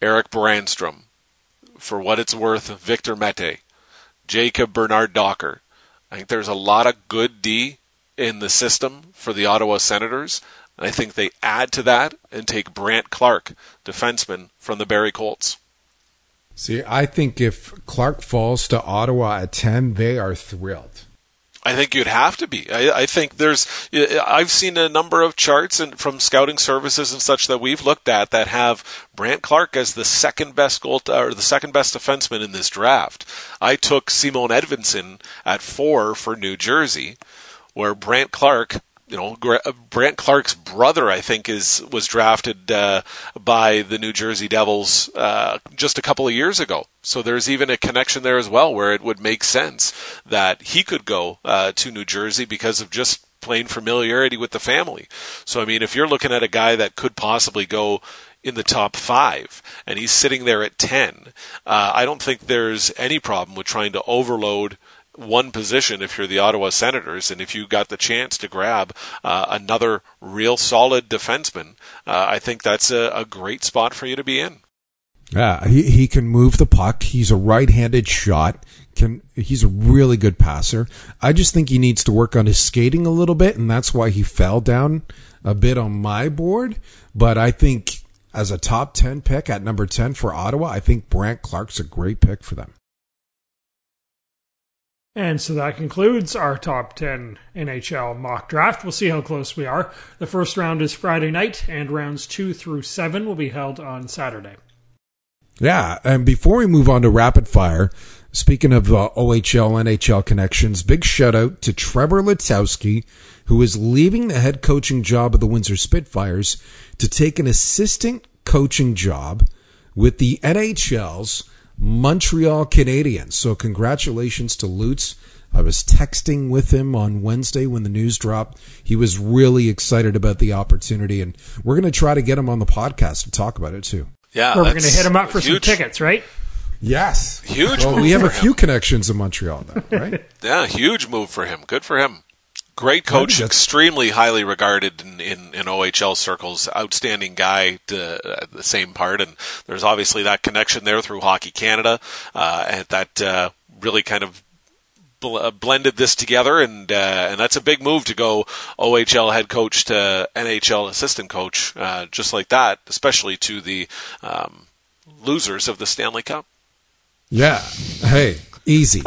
Erik Brannstrom, for what it's worth, Victor Mete, Jacob Bernard Docker. I think there's a lot of good D in the system for the Ottawa Senators. I think they add to that and take Brandt Clarke, defenseman from the Barrie Colts. See, I think if Clarke falls to Ottawa at 10, they are thrilled. I think you'd have to be. I, I, think there's. I've seen a number of charts and from scouting services and such that we've looked at that have Brandt Clarke as the second best goal or the second best defenseman in this draft. I took Simon Edvinsson at four for New Jersey, where Brandt Clarke you know, Brandt Clarke's brother, I think, is was drafted uh, by the New Jersey Devils uh, just a couple of years ago. So there's even a connection there as well, where it would make sense that he could go uh, to New Jersey because of just plain familiarity with the family. So I mean, if you're looking at a guy that could possibly go in the top five, and he's sitting there at ten, uh, I don't think there's any problem with trying to overload one position if you're the Ottawa Senators, and if you got the chance to grab uh, another real solid defenseman, uh, I think that's a, a, great spot for you to be in. Yeah, he, he can move the puck. He's a right-handed shot. Can he's a really good passer. I just think he needs to work on his skating a little bit, and that's why he fell down a bit on my board. But I think as a top ten pick at number ten for Ottawa, I think Brandt Clarke's a great pick for them. And so that concludes our top 10 NHL mock draft. We'll see how close we are. The first round is Friday night, and rounds two through seven will be held on Saturday. Yeah, and before we move on to rapid fire, speaking of uh, OHL, NHL connections, big shout out to Trevor Letowski, who is leaving the head coaching job of the Windsor Spitfires to take an assistant coaching job with the NHL's Montreal Canadiens. So congratulations to Lutz. I was texting with him on Wednesday when the news dropped. He was really excited about the opportunity, and we're going to try to get him on the podcast to talk about it too. Yeah, we're going to hit him up for huge. some tickets, right? Yes, huge. Well, we have a few connections in Montreal now, right? [LAUGHS] yeah, huge move for him. Good for him. Great coach, extremely highly regarded in, in, in, OHL circles. Outstanding guy to uh, the same part, and there's obviously that connection there through Hockey Canada, uh, and that uh, really kind of bl- uh, blended this together, and uh, and that's a big move to go OHL head coach to NHL assistant coach, uh, just like that, especially to the um, losers of the Stanley Cup. Yeah. Hey, easy.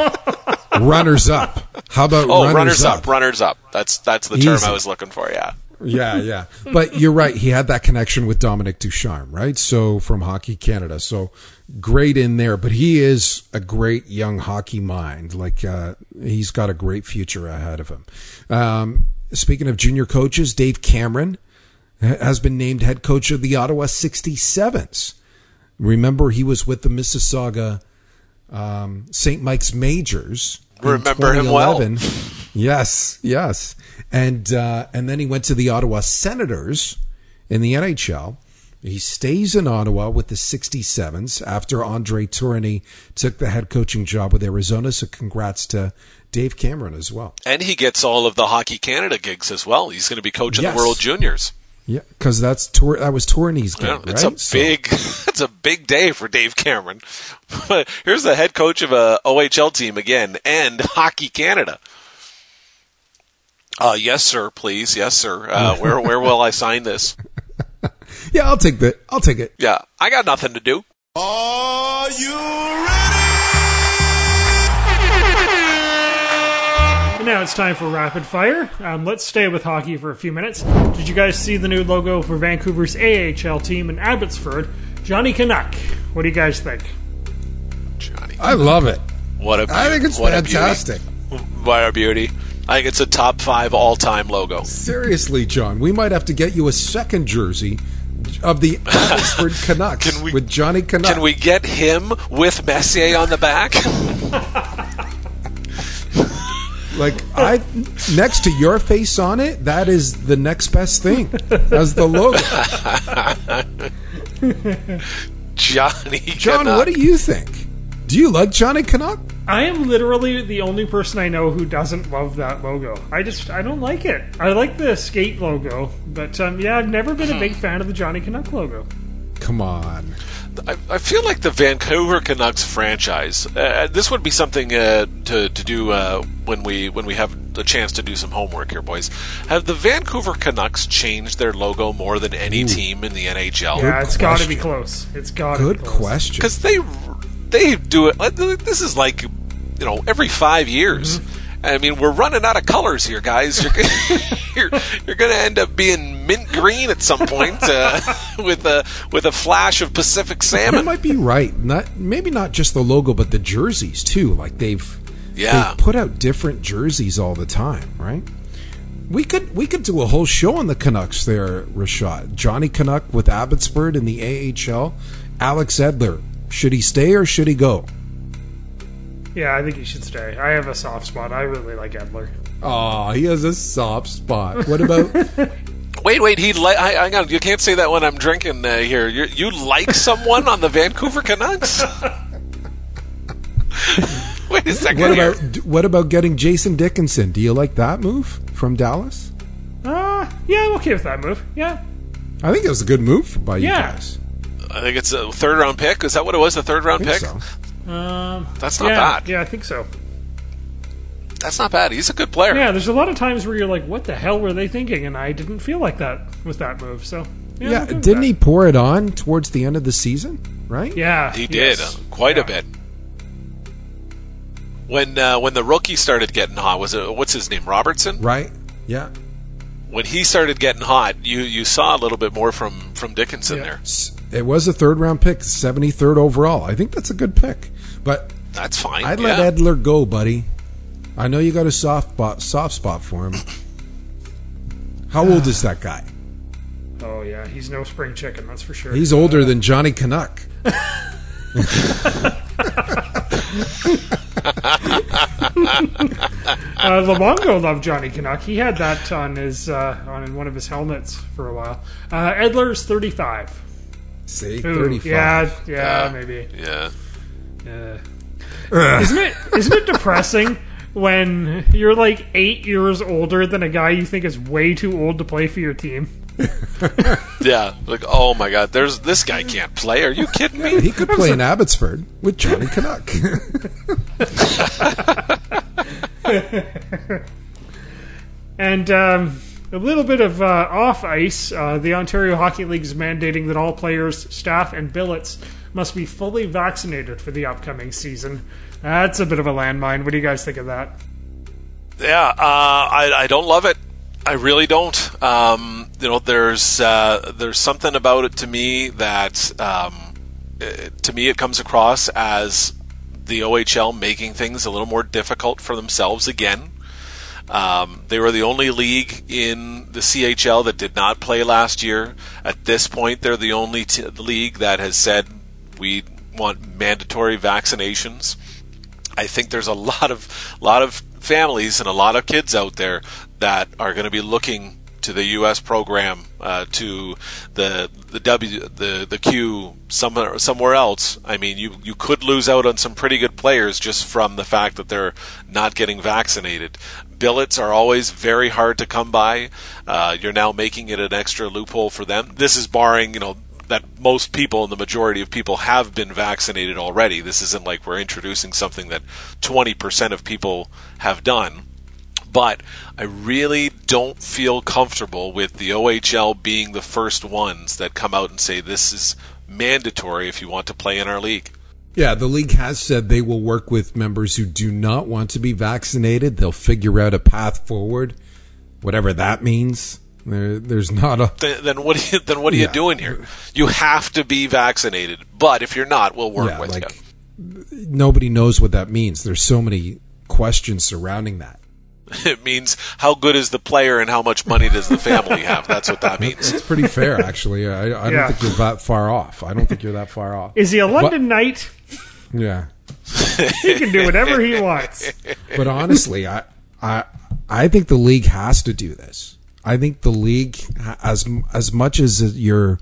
runners up. How about oh, runners, runners up? up? Runners up. That's that's the term I was looking for. Yeah. Yeah, yeah. But you're right. He had that connection with Dominique Ducharme, right? So from Hockey Canada. So great in there. But he is a great young hockey mind. Like uh, he's got a great future ahead of him. Um, speaking of junior coaches, Dave Cameron has been named head coach of the Ottawa 67s. Remember, he was with the Mississauga um, St. Mike's Majors. Remember him well. Yes, yes, and uh, and then he went to the Ottawa Senators in the NHL. He stays in Ottawa with the 67s after Andre Tourigny took the head coaching job with Arizona. So congrats to Dave Cameron as well. And he gets all of the Hockey Canada gigs as well. He's going to be coaching yes. the World Juniors. Yeah, because that's tour. That was Tourigny's game. Yeah, it's right? a so. big. [LAUGHS] It's a big day for Dave Cameron. [LAUGHS] But here's the head coach of a OHL team again, and Hockey Canada. Uh, yes, sir. Please, yes, sir. Uh, [LAUGHS] where where will I sign this? yeah, I'll take that. I'll take it. Yeah, I got nothing to do. Are you ready? Now it's time for rapid fire. Um, let's stay with hockey for a few minutes. Did you guys see the new logo for Vancouver's AHL team in Abbotsford? Johnny Canuck. What do you guys think? Johnny. I love it. What a I think it's what a fantastic. beauty. What a beauty. I think it's a top five all time logo. Seriously, John, we might have to get you a second jersey of the Abbotsford [LAUGHS] Canucks Can we- with Johnny Canuck. Can we get him with Messier on the back? [LAUGHS] like I next to your face on it? That is the next best thing as the logo. [LAUGHS] Johnny. John, Canuck. what do you think? Do you like Johnny Canuck? I am literally the only person I know who doesn't love that logo. I just I don't like it. I like the skate logo, but um, yeah, I've never been a big fan of the Johnny Canuck logo. Come on. I, I feel like the Vancouver Canucks franchise. Uh, this would be something uh, to to do uh, when we when we have the chance to do some homework here, boys. Have the Vancouver Canucks changed their logo more than any team in the NHL? Yeah, it's got to be close. It's got to Good be close. question. because they they do it. This is like you know every five years. I mean, we're running out of colors here, guys. You're [LAUGHS] you're, you're going to end up being mint green at some point uh, [LAUGHS] with a with a flash of Pacific salmon. You might be right. Not maybe not just the logo, but the jerseys too. Like they've Yeah. they've put out different jerseys all the time, right? We could we could do a whole show on the Canucks there, Rashad. Johnny Canuck with Abbotsford in the AHL. Alex Edler. Should he stay or should he go? Yeah, I think he should stay. I have a soft spot. I really like Edler. Oh, he has a soft spot. What about [LAUGHS] Wait, wait. He li- I, hang on. You can't say that when I'm drinking uh, here. you you like someone on the Vancouver Canucks? [LAUGHS] wait a second. what here. about what about getting Jason Dickinson? Do you like that move from Dallas? Uh, yeah, I'm okay with that move. Yeah. I think it was a good move by you Yeah. guys. I think it's a third round pick. Is that what it was? The third round I pick. so. Um, That's not yeah, bad. Yeah, I think so. That's not bad. He's a good player. Yeah, there's a lot of times where you're like, what the hell were they thinking? And I didn't feel like that with that move. So, yeah, Yeah, I'm okay with didn't he pour it on towards the end of the season? Right? Yeah. He did yes. uh, quite Yeah. a bit. When uh, when the rookie started getting hot, was it what's his name Robertson? Right? Yeah. When he started getting hot, you you saw a little bit more from from Dickinson Yeah. there. It was a third round pick, 73rd overall. I think that's a good pick. But That's fine. I'd yeah. let Edler go, buddy. I know you got a soft spot, soft spot for him. How old is that guy? Oh, yeah. He's no spring chicken, that's for sure. He's older than Johnny Canuck. [LAUGHS] [LAUGHS] Uh, Lamongo loved Johnny Canuck. He had that on his uh, on one of his helmets for a while. Uh, Edler's 35. See, Ooh, 35. Yeah, yeah, Yeah. maybe. Yeah. Uh, isn't it isn't it depressing when you're like eight years older than a guy you think is way too old to play for your team? [LAUGHS] Yeah. Like, oh my God, there's this guy can't play. Are you kidding me? He could play in [LAUGHS] Abbotsford with Johnny Canuck. [LAUGHS] And um, a little bit of uh, off ice. Uh, the Ontario Hockey League is mandating that all players, staff, and billets must be fully vaccinated for the upcoming season. That's a bit of a landmine. What do you guys think of that? Yeah, uh, I, I don't love it. I really don't. Um, you know, there's uh, there's something about it to me that um, uh, to me it comes across as the OHL making things a little more difficult for themselves again. Um, they were the only league in the CHL that did not play last year. At this point, they're the only t- league that has said we want mandatory vaccinations. I think there's a lot of lot of families and a lot of kids out there that are going to be looking to the U.S. program, uh, to the the W the the Q somewhere somewhere else. I mean, you you could lose out on some pretty good players just from the fact that they're not getting vaccinated. Billets are always very hard to come by. Uh, you're now making it an extra loophole for them. This is barring you know that most people and the majority of people have been vaccinated already. This isn't like we're introducing something that 20% of people have done. But I really don't feel comfortable with the OHL being the first ones that come out and say this is mandatory if you want to play in our league. Yeah, the league has said they will work with members who do not want to be vaccinated. They'll figure out a path forward, whatever that means. There, there's not a. Then, then what? Are you, then what are Yeah. you doing here? You have to be vaccinated, but if you're not, we'll work Yeah, with like you. nobody knows what that means. There's so many questions surrounding that. [LAUGHS] It means how good is the player and how much money does the family have? That's what that means. It's pretty fair, actually. I, I don't think you're that far off. I don't think you're that far off. Is he a London Knight? Yeah. He can do whatever he wants. But honestly, I, I, I think the league has to do this. I think the league, as as much as you're,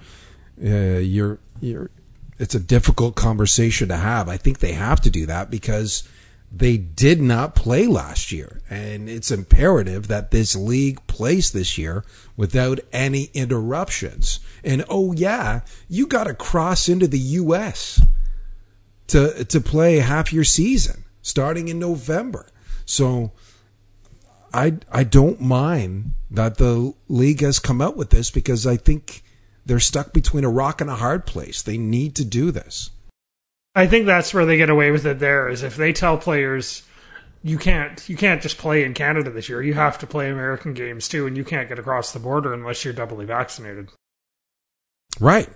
uh, you're, you're, it's a difficult conversation to have. I think they have to do that because they did not play last year, and it's imperative that this league plays this year without any interruptions. And oh yeah, you got to cross into the U.S to to play half your season starting in November. So I I don't mind that the league has come out with this because I think they're stuck between a rock and a hard place. They need to do this. I think that's where they get away with it. There is if they tell players you can't you can't just play in Canada this year. You have to play American games too, and you can't get across the border unless you're doubly vaccinated. Right.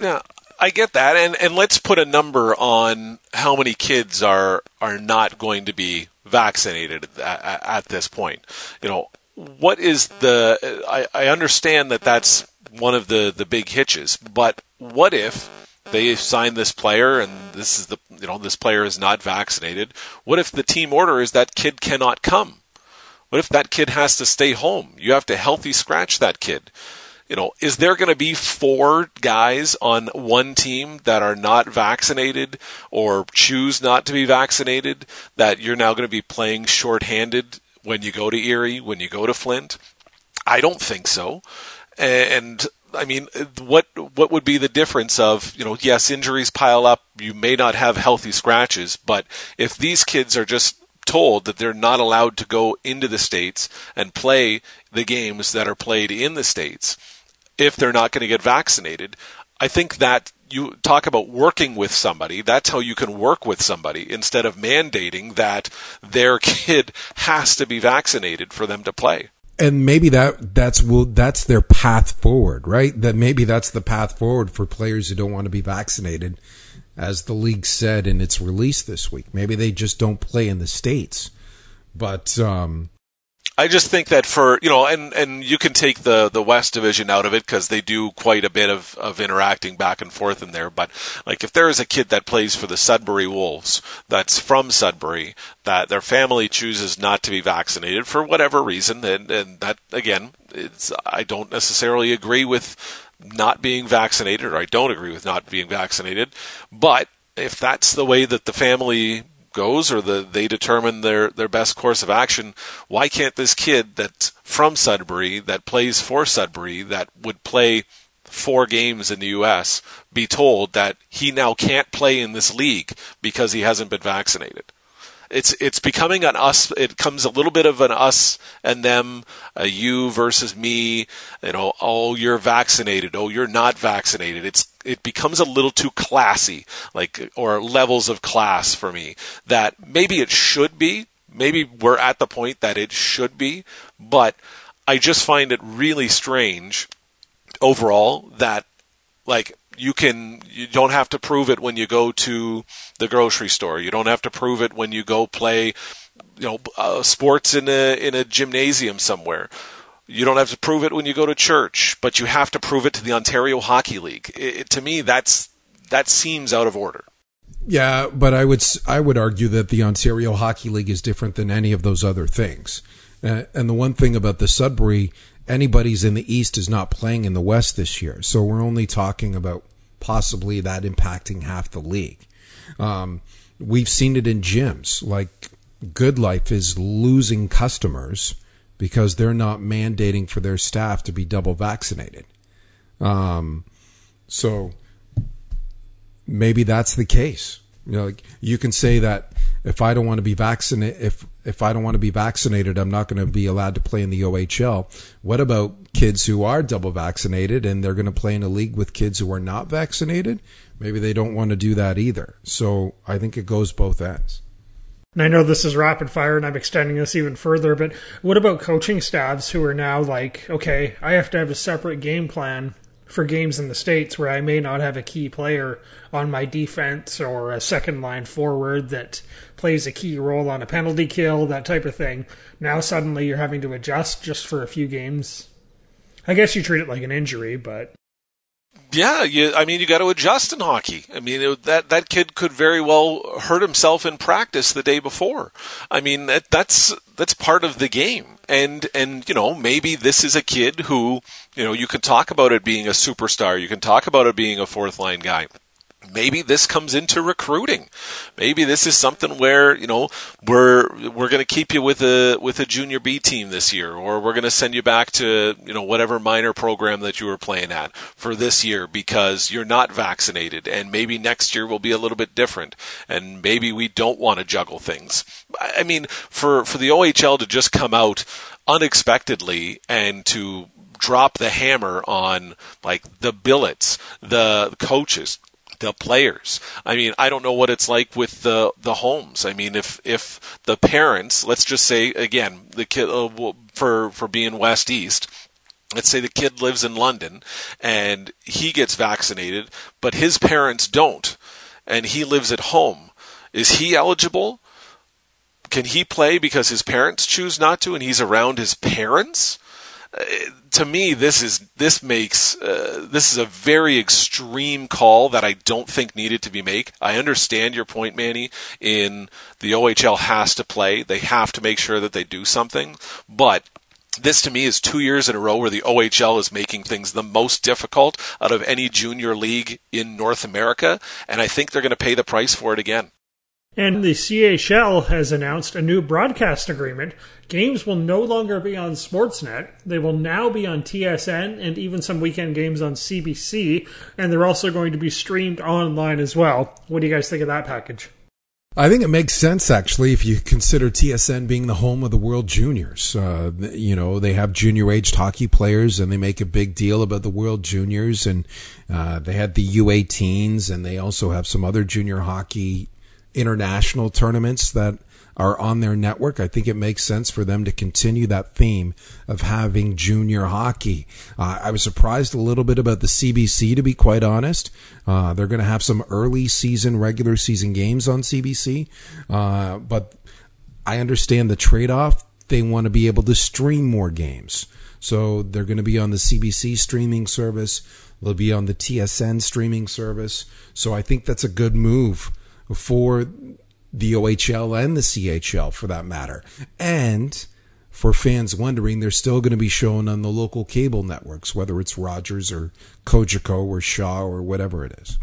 Yeah, I get that, and and let's put a number on how many kids are are not going to be vaccinated at, at this point. You know, what is the? I, I understand that that's one of the the big hitches, but what if they sign this player and this is the you know this player is not vaccinated? What if the team order is that kid cannot come? What if that kid has to stay home? You have to healthy scratch that kid you know, is there going to be four guys on one team that are not vaccinated or choose not to be vaccinated that you're now going to be playing shorthanded when you go to Erie, when you go to Flint? I don't think so. And I mean, what what would be the difference of you know? Yes, injuries pile up. You may not have healthy scratches, but if these kids are just told that they're not allowed to go into the states and play the games that are played in the states, if they're not going to get vaccinated, I think that you talk about working with somebody. That's how you can work with somebody instead of mandating that their [LAUGHS] kid has to be vaccinated for them to play and maybe that that's will that's their path forward, right? That maybe that's the path forward for players who don't want to be vaccinated, as the league said in its release this week. Maybe they just don't play in the states, but um, I just think that for you know, and and you can take the the West Division out of it because they do quite a bit of of interacting back and forth in there. But like, if there is a kid that plays for the Sudbury Wolves that's from Sudbury that their family chooses not to be vaccinated for whatever reason, and and that again, it's I don't necessarily agree with not being vaccinated, or I don't agree with not being vaccinated, but if that's the way that the family goes or the they determine their their best course of action why can't this kid that's from Sudbury that plays for Sudbury that would play four games in the US be told that he now can't play in this league because he hasn't been vaccinated it's it's becoming an us it comes a little bit of an us and them a you versus me you know oh you're vaccinated oh you're not vaccinated. It's it becomes a little too classy like or levels of class for me that maybe it should be maybe we're at the point that it should be but i just find it really strange overall that like you can you don't have to prove it when you go to the grocery store. You don't have to prove it when you go play you know uh, sports in a in a gymnasium somewhere. You don't have to prove it when you go to church but you have to prove it to the Ontario Hockey League. It, it- to me that's that seems out of order. Yeah, but I would I would argue that the Ontario Hockey League is different than any of those other things. Uh, and the one thing about the Sudbury, anybody's in the East is not playing in the West this year, so we're only talking about possibly that impacting half the league. Um, we've seen it in gyms, like Good Life is losing customers because they're not mandating for their staff to be double vaccinated. Um, so maybe that's the case. You know, like, you can say that if I don't want to be vaccinated, if if I don't want to be vaccinated, I'm not going to be allowed to play in the OHL. What about kids who are double vaccinated and they're going to play in a league with kids who are not vaccinated? Maybe they don't want to do that either. So I think it goes both ends. And I know this is rapid fire and I'm extending this even further, but what about coaching staffs who are now like, okay, I have to have a separate game plan for games in the States where I may not have a key player on my defense or a second line forward that plays a key role on a penalty kill, that type of thing. Now suddenly you're having to adjust just for a few games. I guess you treat it like an injury, but yeah, you, I mean, you got to adjust in hockey. I mean, it, that that kid could very well hurt himself in practice the day before. I mean, that, that's that's part of the game. And and you know, maybe this is a kid who, you know, you can talk about it being a superstar. You can talk about it being a fourth line guy maybe this comes into recruiting. Maybe this is something where you know we're we're going to keep you with a with a junior B team this year, or we're going to send you back to you know whatever minor program that you were playing at for this year because you're not vaccinated, and maybe next year will be a little bit different, and maybe we don't want to juggle things. I mean, for for the OHL to just come out unexpectedly and to drop the hammer on like the billets, the coaches, the players. I mean, I don't know what it's like with the the homes. I mean, if if the parents, let's just say again, the kid uh, for for being West East, let's say the kid lives in London and he gets vaccinated, but his parents don't, and he lives at home. Is he eligible? Can he play because his parents choose not to and he's around his parents? To me, this is this makes uh, this is a very extreme call that I don't think needed to be made. I understand your point, Manny. In the OHL has to play; they have to make sure that they do something. But this to me is two years in a row where the OHL is making things the most difficult out of any junior league in North America, and I think they're going to pay the price for it again. And the CHL has announced a new broadcast agreement. Games will no longer be on Sportsnet. They will now be on TSN and even some weekend games on CBC. And they're also going to be streamed online as well. What do you guys think of that package? I think it makes sense actually if you consider TSN being the home of the World Juniors. Uh, you know, they have junior aged hockey players and they make a big deal about the World Juniors and uh, they had the U18s and they also have some other junior hockey international tournaments that are on their network. I think it makes sense for them to continue that theme of having junior hockey. Uh, I was surprised a little bit about the CBC, to be quite honest. Uh, they're going to have some early season, regular season games on CBC, uh, but I understand the trade off. They want to be able to stream more games. So they're going to be on the CBC streaming service. They'll be on the TSN streaming service. So I think that's a good move for the OHL and the CHL for that matter. And for fans wondering, they're still going to be shown on the local cable networks, whether it's Rogers or Cogeco or Shaw or whatever it is.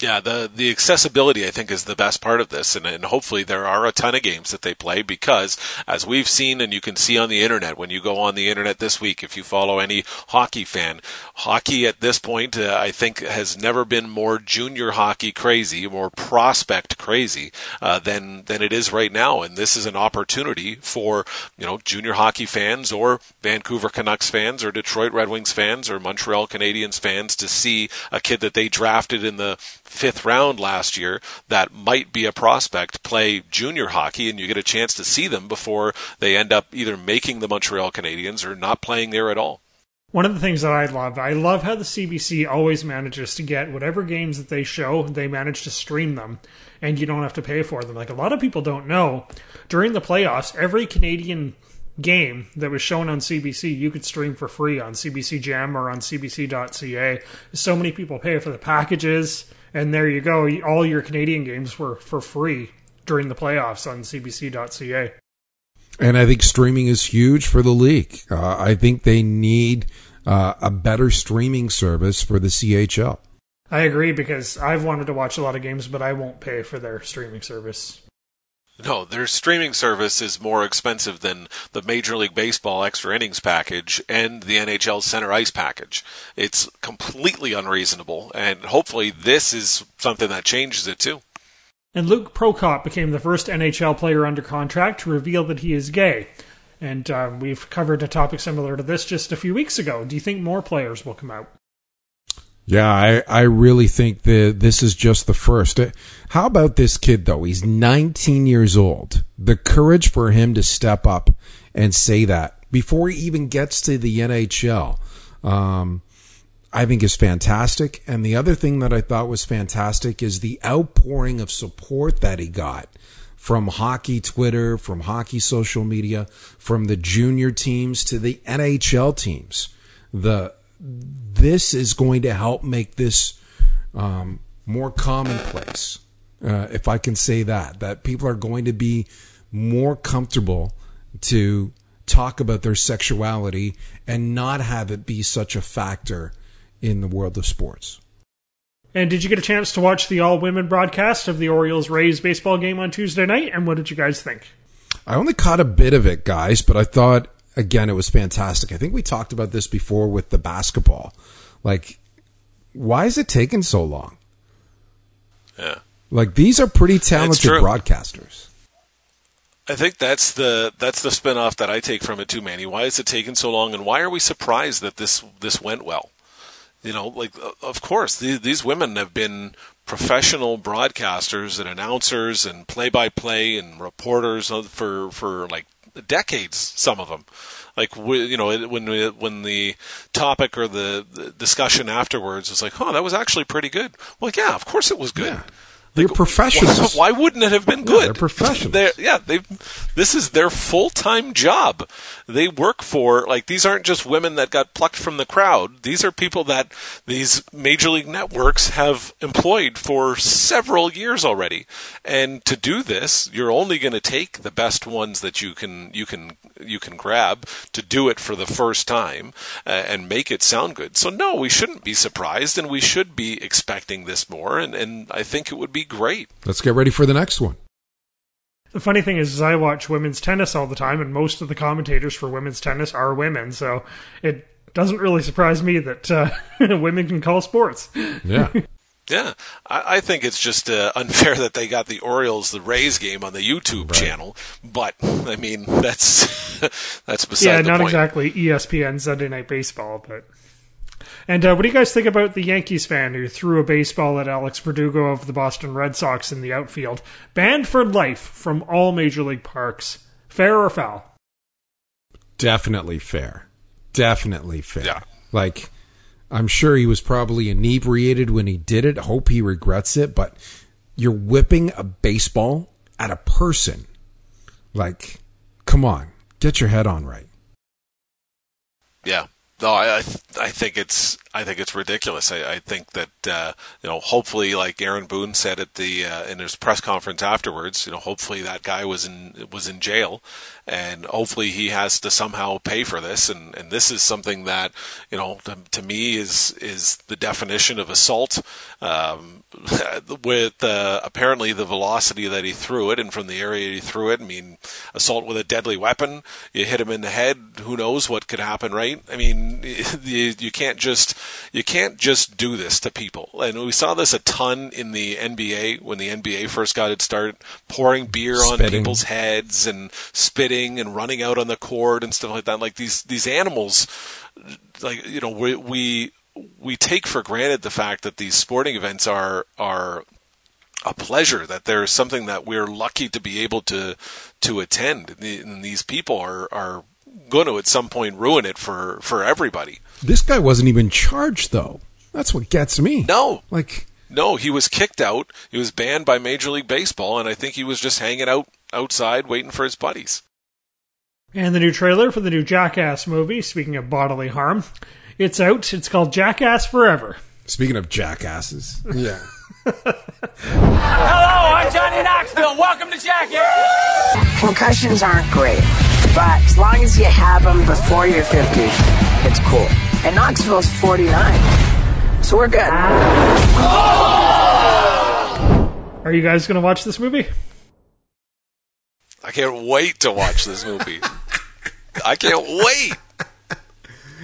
Yeah, the the accessibility I think is the best part of this, and, and hopefully there are a ton of games that they play because as we've seen and you can see on the internet when you go on the internet this week, if you follow any hockey fan, hockey at this point uh, I think has never been more junior hockey crazy, more prospect crazy uh, than than it is right now, and this is an opportunity for you know junior hockey fans or Vancouver Canucks fans or Detroit Red Wings fans or Montreal Canadiens fans to see a kid that they drafted in the fifth round last year that might be a prospect play junior hockey and you get a chance to see them before they end up either making the Montreal Canadiens or not playing there at all. One of the things that I love, I love how the CBC always manages to get whatever games that they show, they manage to stream them and you don't have to pay for them. Like a lot of people don't know, during the playoffs, every Canadian game that was shown on CBC, you could stream for free on CBC Gem or on CBC.ca. So many people pay for the packages and there you go. All your Canadian games were for free during the playoffs on CBC.ca. And I think streaming is huge for the league. Uh, I think they need uh, a better streaming service for the CHL. I agree because I've wanted to watch a lot of games, but I won't pay for their streaming service. No, their streaming service is more expensive than the Major League Baseball extra innings package and the NHL center ice package. It's completely unreasonable, and hopefully this is something that changes it too. And Luke Prokop became the first NHL player under contract to reveal that he is gay. And uh, we've covered a topic similar to this just a few weeks ago. Do you think more players will come out? Yeah, I, I really think that this is just the first. Uh, How about this kid, though? He's 19 years old. The courage for him to step up and say that before he even gets to the NHL, um, I think is fantastic. And the other thing that I thought was fantastic is the outpouring of support that he got from hockey Twitter, from hockey social media, from the junior teams to the NHL teams. The this is going to help make this um, more commonplace, uh, if I can say that. That people are going to be more comfortable to talk about their sexuality and not have it be such a factor in the world of sports. And did you get a chance to watch the all women broadcast of the Orioles Rays baseball game on Tuesday night? And what did you guys think? I only caught a bit of it, guys, but I thought again it was fantastic. I think we talked about this before with the basketball. Like, why is it taking so long? Yeah. Like these are pretty talented broadcasters. I think that's the that's the spin-off that I take from it too, Manny. Why is it taking so long, and why are we surprised that this this went well? You know, like of course these, these women have been professional broadcasters and announcers and play-by-play and reporters for for like decades. Some of them, like we, you know, when when the topic or the, the discussion afterwards was like, "Oh, that was actually pretty good." Well, yeah, of course it was good. Yeah. They're professionals. Why, [LAUGHS] why wouldn't it have been Yeah, good? they're professionals. They're- yeah, they. This is their full time job. They work for like these aren't just women that got plucked from the crowd. These are people that these major league networks have employed for several years already. And to do this, you're only going to take the best ones that you can you can you can grab to do it for the first time uh, and make it sound good. So no, we shouldn't be surprised, and we should be expecting this more. And, and I think it would be great. Let's get ready for the next one. The funny thing is, is I watch women's tennis all the time, and most of the commentators for women's tennis are women, so it doesn't really surprise me that uh, [LAUGHS] women can call sports. Yeah. [LAUGHS] Yeah, I, I think it's just uh, [LAUGHS] unfair that they got the Orioles the Rays game on the YouTube channel, but I mean that's that's beside yeah, the not point. exactly ESPN Sunday Night Baseball, but. And uh, what do you guys think about the Yankees fan who threw a baseball at Alex Verdugo of the Boston Red Sox in the outfield? Banned for life from all major league parks. Fair or foul? Definitely fair. Definitely fair. Yeah. Like, I'm sure he was probably inebriated when he did it. Hope he regrets it, but you're whipping a baseball at a person. Like, come on, get your head on right. Yeah. No, I I, th- I think it's I think it's ridiculous. I, I think that uh, you know, hopefully, like Aaron Boone said at the uh, in his press conference afterwards, you know, hopefully that guy was in was in jail, and hopefully he has to somehow pay for this. And, and this is something that you know, to, to me, is is the definition of assault. Um, [LAUGHS] with uh, apparently the velocity that he threw it, and from the area he threw it, I mean, assault with a deadly weapon. You hit him in the head. Who knows what could happen, right? I mean, [LAUGHS] you, you can't just you can't just do this to people. And we saw this a ton in the NBA when the NBA first got it started, pouring beer on people's heads and spitting and running out on the court and stuff like that. Like these these animals, like you know, we we we take for granted the fact that these sporting events are are a pleasure that there's something that we're lucky to be able to to attend and these people are are going to at some point ruin it for for everybody This guy wasn't even charged, though. That's what gets me. no Like, no he was kicked out he was banned by major league baseball and i think he was just hanging out outside waiting for his buddies And the new trailer for the new Jackass movie, speaking of bodily harm, it's out. It's called Jackass Forever. speaking of jackasses. Yeah. [LAUGHS] Hello, I'm Johnny Knoxville. Welcome to Jackass. Concussions aren't great, but as long as you have them before you're 50, it's cool. And Knoxville's 49, so we're good. Oh! Are you guys going to watch this movie? i can't wait to watch this movie i can't wait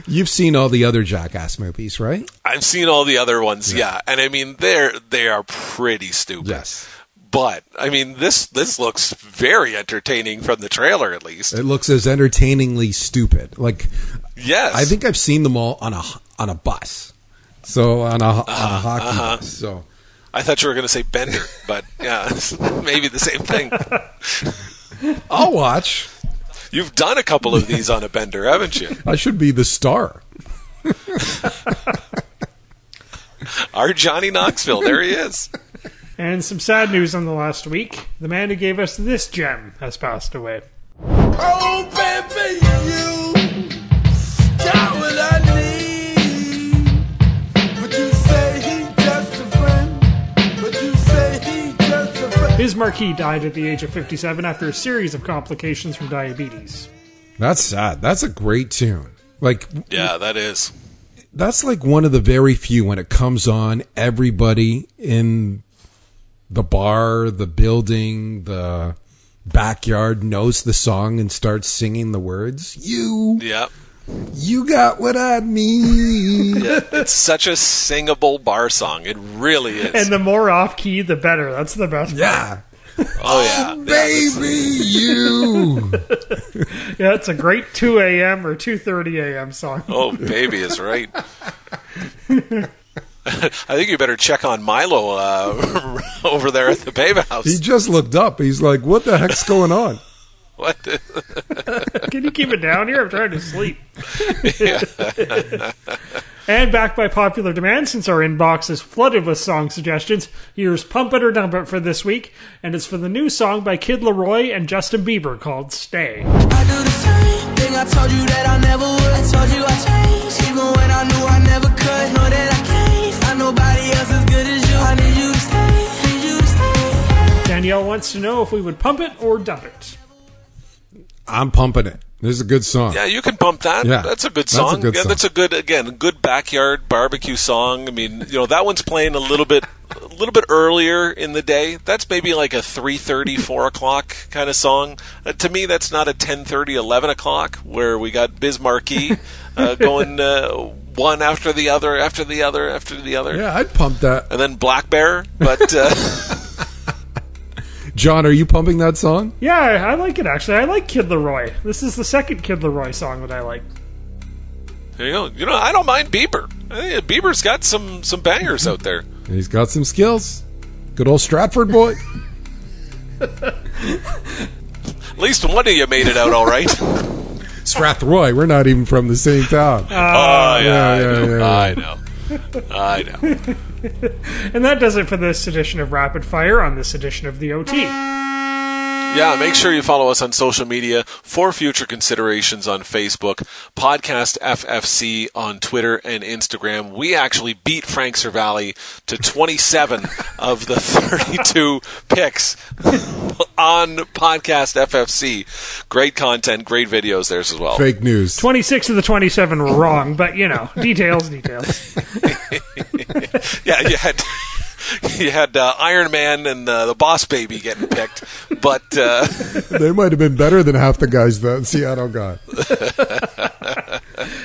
You've seen all the other jackass movies, right? i've seen all the other ones yeah, and i mean they're they are pretty stupid Yes. but I mean this this looks very entertaining from the trailer at least. It looks as entertainingly stupid. Like Yes, I think I've seen them all on a on a bus. So on a, on a hockey uh-huh. bus. So I thought you were going to say Bender, but yeah, [LAUGHS] maybe the same thing. [LAUGHS] I'll watch. You've done a couple of these on a Bender, haven't you? [LAUGHS] I should be the star. Our Johnny Knoxville, there he is. And some sad news on the last week. The man who gave us this gem has passed away. Oh, baby, you just a Markie died at the age of 57 after a series of complications from diabetes. That's sad. That's a great tune. Like Yeah, that is. that's like one of the very few when it comes on, everybody in the bar, the building, the backyard knows the song and starts singing the words. You, Yeah. You got what I need. [LAUGHS] yeah. It's such a singable bar song. It really is. And the more off key, the better. That's the best. part. yeah. oh, yeah. Baby, you. [LAUGHS] Yeah, it's a great 2 a.m. or 2.30 a.m. song. Oh, baby is right. [LAUGHS] I think you better check on Milo uh, over there at the Babe House. He just looked up. He's like, what the heck's going on? What? [LAUGHS] Can you keep it down here? I'm trying to sleep. [LAUGHS] and back by popular demand, since our inbox is flooded with song suggestions, here's Pump It or Dump It for this week, and it's for the new song by Kid LAROI and Justin Bieber called Stay. I do the same thing I told you that I never would. I told you I changed, even when I knew I never could. Know that I can't find nobody else as good as you. I need you to stay, need you to stay. Danielle wants to know if we would pump it or dump it. I'm pumping it. This is a good song. Yeah, you can pump that. Yeah, that's a good that's a song. good yeah, song. that's a good again, good backyard barbecue song. I mean, you know, that one's playing a little bit a little bit earlier in the day. That's maybe like a 3:30, 4 o'clock kind of song. Uh, to me, that's not a 10:30, 11 o'clock where we got Biz Markie uh, [LAUGHS] going uh, one after the other, after the other, after the other, Yeah, I'd pump that. and then Black Bear. But uh, [LAUGHS] John, are you pumping that song? Yeah, I I like it actually. I like Kid LAROI. This is the second Kid LAROI song that I like. there you go. You know, I don't mind Bieber. I think Bieber's got some some bangers out there. [LAUGHS] He's got some skills. Good old Stratford boy. [LAUGHS] At least one of you made it out all right. [LAUGHS] Strathroy. We're not even from the same town. Oh, oh yeah, yeah, I, yeah, know, yeah. I know, [LAUGHS] I know. [LAUGHS] And that does it for this edition of Rapid Fire on this edition of the OT. Yeah, make sure you follow us on social media for future considerations on Facebook, Podcast FFC on Twitter and Instagram. We actually beat Frank Seravalli to 27 [LAUGHS] of the 32 picks on Podcast FFC. Great content, great videos there as well. Fake news. 26 of the 27 were wrong, but you know, details, details. [LAUGHS] Yeah, you had [LAUGHS] [LAUGHS] you had uh, Iron Man and uh, the Boss Baby getting picked, but uh, [LAUGHS] they might have been better than half the guys that Seattle got. [LAUGHS]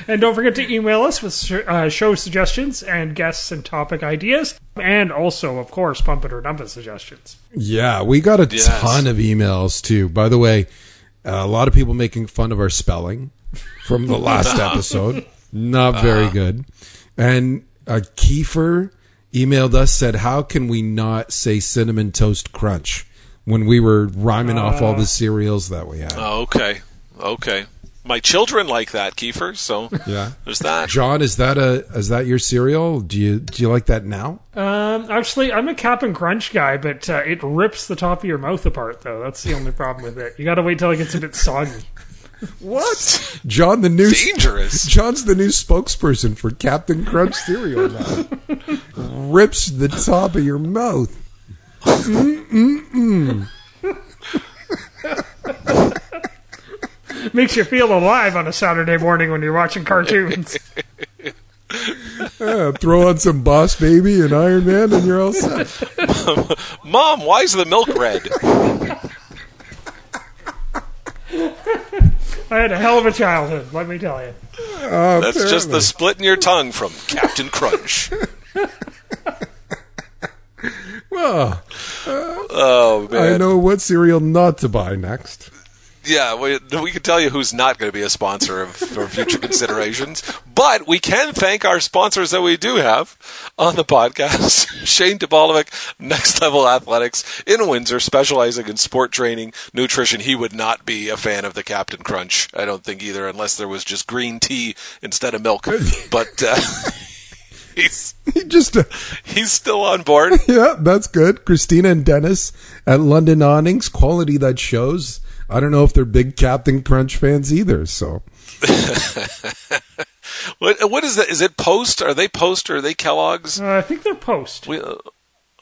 And don't forget to email us with uh, show suggestions and guests and topic ideas. And also, of course, pump it or dump it suggestions. Yeah, we got a Yes. ton of emails too. By the way, a lot of people making fun of our spelling from the last episode. Not very good. And uh, Kiefer emailed us said, "How can we not say cinnamon toast crunch when we were rhyming off all the cereals that we had?" oh, okay, okay. My children like that, Kiefer. So yeah. there's that. John, is that a is that your cereal? Do you do you like that now? Um, actually, I'm a Cap'n Crunch guy, but uh, it rips the top of your mouth apart, though. That's the only problem with it. You gotta wait till it gets a bit soggy. What? John, the new Dangerous. John's the new spokesperson for Captain Crunch cereal now. Rips the top of your mouth. Makes you feel alive on a Saturday morning when you're watching cartoons. Yeah, throw on some Boss Baby and Iron Man, and you're all set. [LAUGHS] Mom, why is the milk red? [LAUGHS] I had a hell of a childhood, let me tell you. That's just the split in your tongue from Captain Crunch. [LAUGHS] Well, Uh, Oh man, I know what cereal not to buy next. Yeah, we, we can tell you who's not going to be a sponsor of, for future [LAUGHS] considerations, but we can thank our sponsors that we do have on the podcast. [LAUGHS] Shane Dubalovic, Next Level Athletics in Windsor, specializing in sport training, nutrition. He would not be a fan of the Captain Crunch, I don't think either, unless there was just green tea instead of milk. [LAUGHS] But uh, he's He just, uh, he's still on board. yeah, that's good. Christina and Dennis at London Awnings, quality that shows. I don't know if they're big Captain Crunch fans either. So [LAUGHS] What what is that? Is it Post? Are they Post or are they Kellogg's? Uh, I think they're post. We, uh,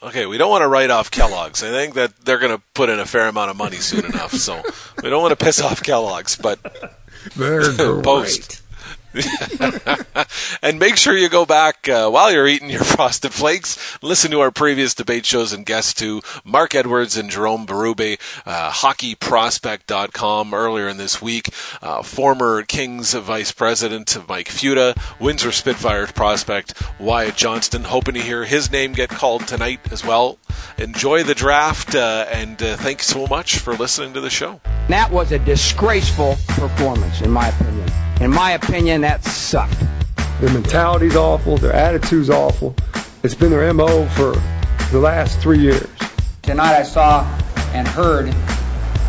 okay, we don't want to write off Kellogg's. I think that they're going to put in a fair amount of money soon enough, so we don't want to piss off Kellogg's, but [LAUGHS] they're [LAUGHS] great. Post. [LAUGHS] and make sure you go back uh, while you're eating your [LAUGHS] frosted flakes. Listen to our previous debate shows and guests to Mark Edwards and Jerome Berube, uh, hockeyprospect.com earlier in this week. Uh, former Kings vice president Mike Futa, Windsor Spitfires prospect Wyatt Johnston. Hoping to hear his name get called tonight as well. Enjoy the draft, uh, and uh, thanks so much for listening to the show. That was a disgraceful performance, in my opinion. In my opinion, that sucked. Their mentality's awful. Their attitude's awful. It's been their MO for the last three years. Tonight I saw and heard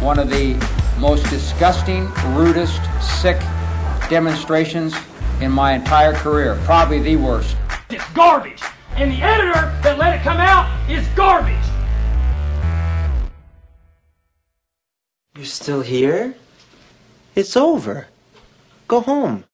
one of the most disgusting, rudest, sick demonstrations in my entire career. Probably the worst. It's garbage. And the editor that let it come out is garbage. You're still here? It's over. Go home.